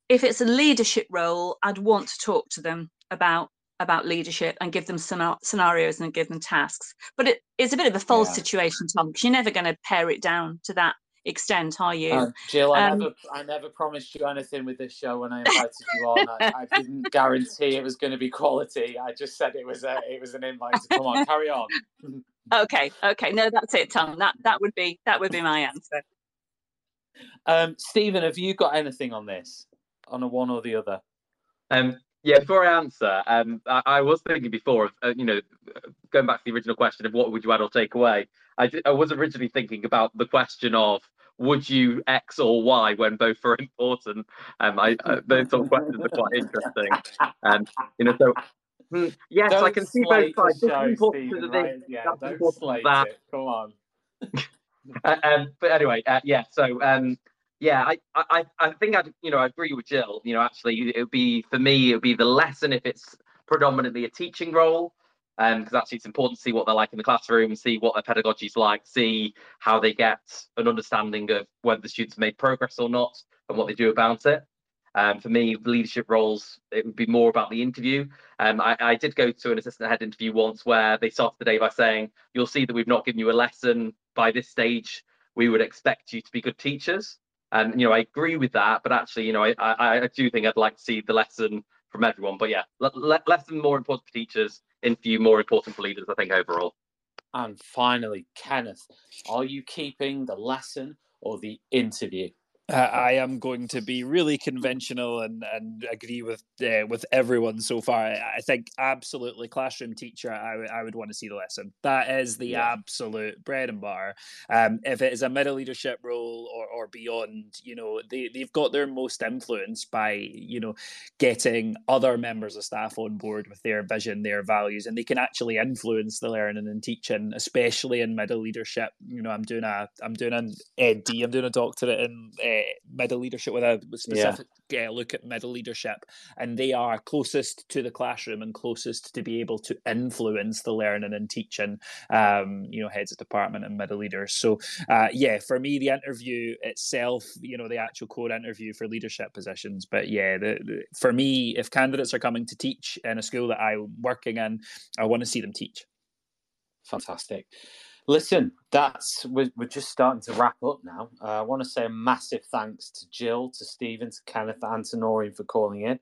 If it's a leadership role, I'd want to talk to them about about leadership and give them some scenarios and give them tasks. But it, it's a bit of a false yeah. situation, Tom, because you're never going to pare it down to that extent, are you? Uh, Jill, I, um, never, I never promised you anything with this show when I invited you on. I, I, didn't guarantee it was going to be quality. I just said it was a, it was an invite to come on. Carry on. okay, okay, no, that's it, Tom. That that would be that would be my answer. Um, Stephen, have you got anything on this, on a one or the other? Um, yeah, before I answer, um, I, I was thinking before of, uh, you know, going back to the original question of what would you add or take away. I, did, I was originally thinking about the question of would you X or Y when both are important. Um, I, uh, those sort of questions are quite interesting. And um, you know, so hmm, yes, don't I can see both sides. Show, Stephen, right? Yeah, don't slate that. It. Come on. uh, um, but anyway, uh, yeah. So um, yeah, I, I, I think I, you know, I agree with Jill. You know, actually, it would be for me, it would be the lesson if it's predominantly a teaching role, because um, actually it's important to see what they're like in the classroom, see what their pedagogy is like, see how they get an understanding of whether the students made progress or not, and what they do about it. Um, for me, leadership roles, it would be more about the interview. Um, I, I, did go to an assistant head interview once where they started the day by saying, "You'll see that we've not given you a lesson by this stage. We would expect you to be good teachers." And you know, I agree with that, but actually, you know, I, I, I do think I'd like to see the lesson from everyone. But yeah, le- le- lesson more important for teachers, interview more important for leaders. I think overall. And finally, Kenneth, are you keeping the lesson or the interview? I am going to be really conventional and, and agree with uh, with everyone so far. I think absolutely classroom teacher. I, w- I would want to see the lesson. That is the yeah. absolute bread and butter. Um, if it is a middle leadership role or, or beyond, you know, they they've got their most influence by you know getting other members of staff on board with their vision, their values, and they can actually influence the learning and teaching, especially in middle leadership. You know, I'm doing a I'm doing an ED. I'm doing a doctorate in. Uh, middle leadership with a specific yeah. uh, look at middle leadership, and they are closest to the classroom and closest to be able to influence the learning and teaching. Um, you know, heads of department and middle leaders. So, uh, yeah, for me, the interview itself, you know, the actual core interview for leadership positions. But yeah, the, the, for me, if candidates are coming to teach in a school that I'm working in, I want to see them teach. Fantastic. Listen, that's we're, we're just starting to wrap up now. Uh, I want to say a massive thanks to Jill, to Stephen, to Kenneth, and to Naureen for calling in.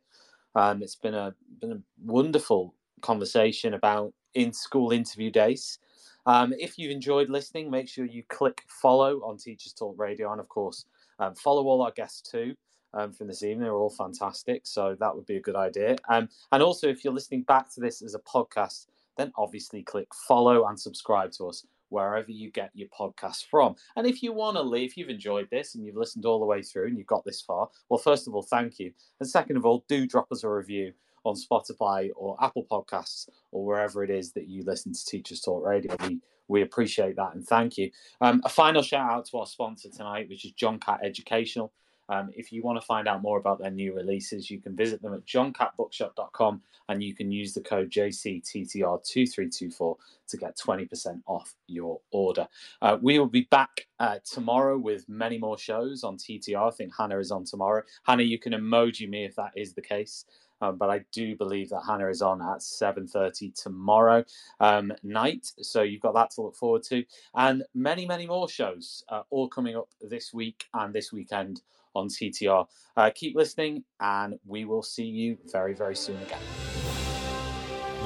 Um, it's been a been a wonderful conversation about in school interview days. Um, if you've enjoyed listening, make sure you click follow on Teachers Talk Radio, and of course, um, follow all our guests too. Um, from this evening. They're all fantastic. So that would be a good idea. Um, and also, if you're listening back to this as a podcast, then obviously click follow and subscribe to us wherever you get your podcast from. And if you want to leave, you've enjoyed this and you've listened all the way through and you've got this far, well, first of all, thank you. And second of all, do drop us a review on Spotify or Apple Podcasts or wherever it is that you listen to Teachers Talk Radio. We we appreciate that and thank you. Um, a final shout out to our sponsor tonight, which is John Catt Educational. Um, if you want to find out more about their new releases, you can visit them at johncattbookshop.com and you can use the code JCTTR2324 to get 20% off your order. Uh, we will be back uh, tomorrow with many more shows on TTR. I think Hannah is on tomorrow. Hannah, you can emoji me if that is the case. Um, but I do believe that Hannah is on at 7.30 tomorrow um, night. So you've got that to look forward to. And many, many more shows uh, all coming up this week and this weekend on TTR. Uh, keep listening, and we will see you very, very soon again.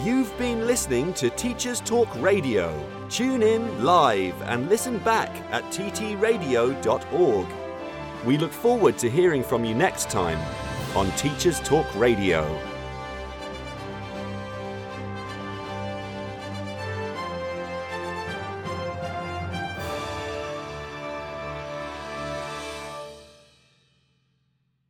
You've been listening to Teachers Talk Radio. Tune in live and listen back at ttradio.org. We look forward to hearing from you next time on Teachers Talk Radio.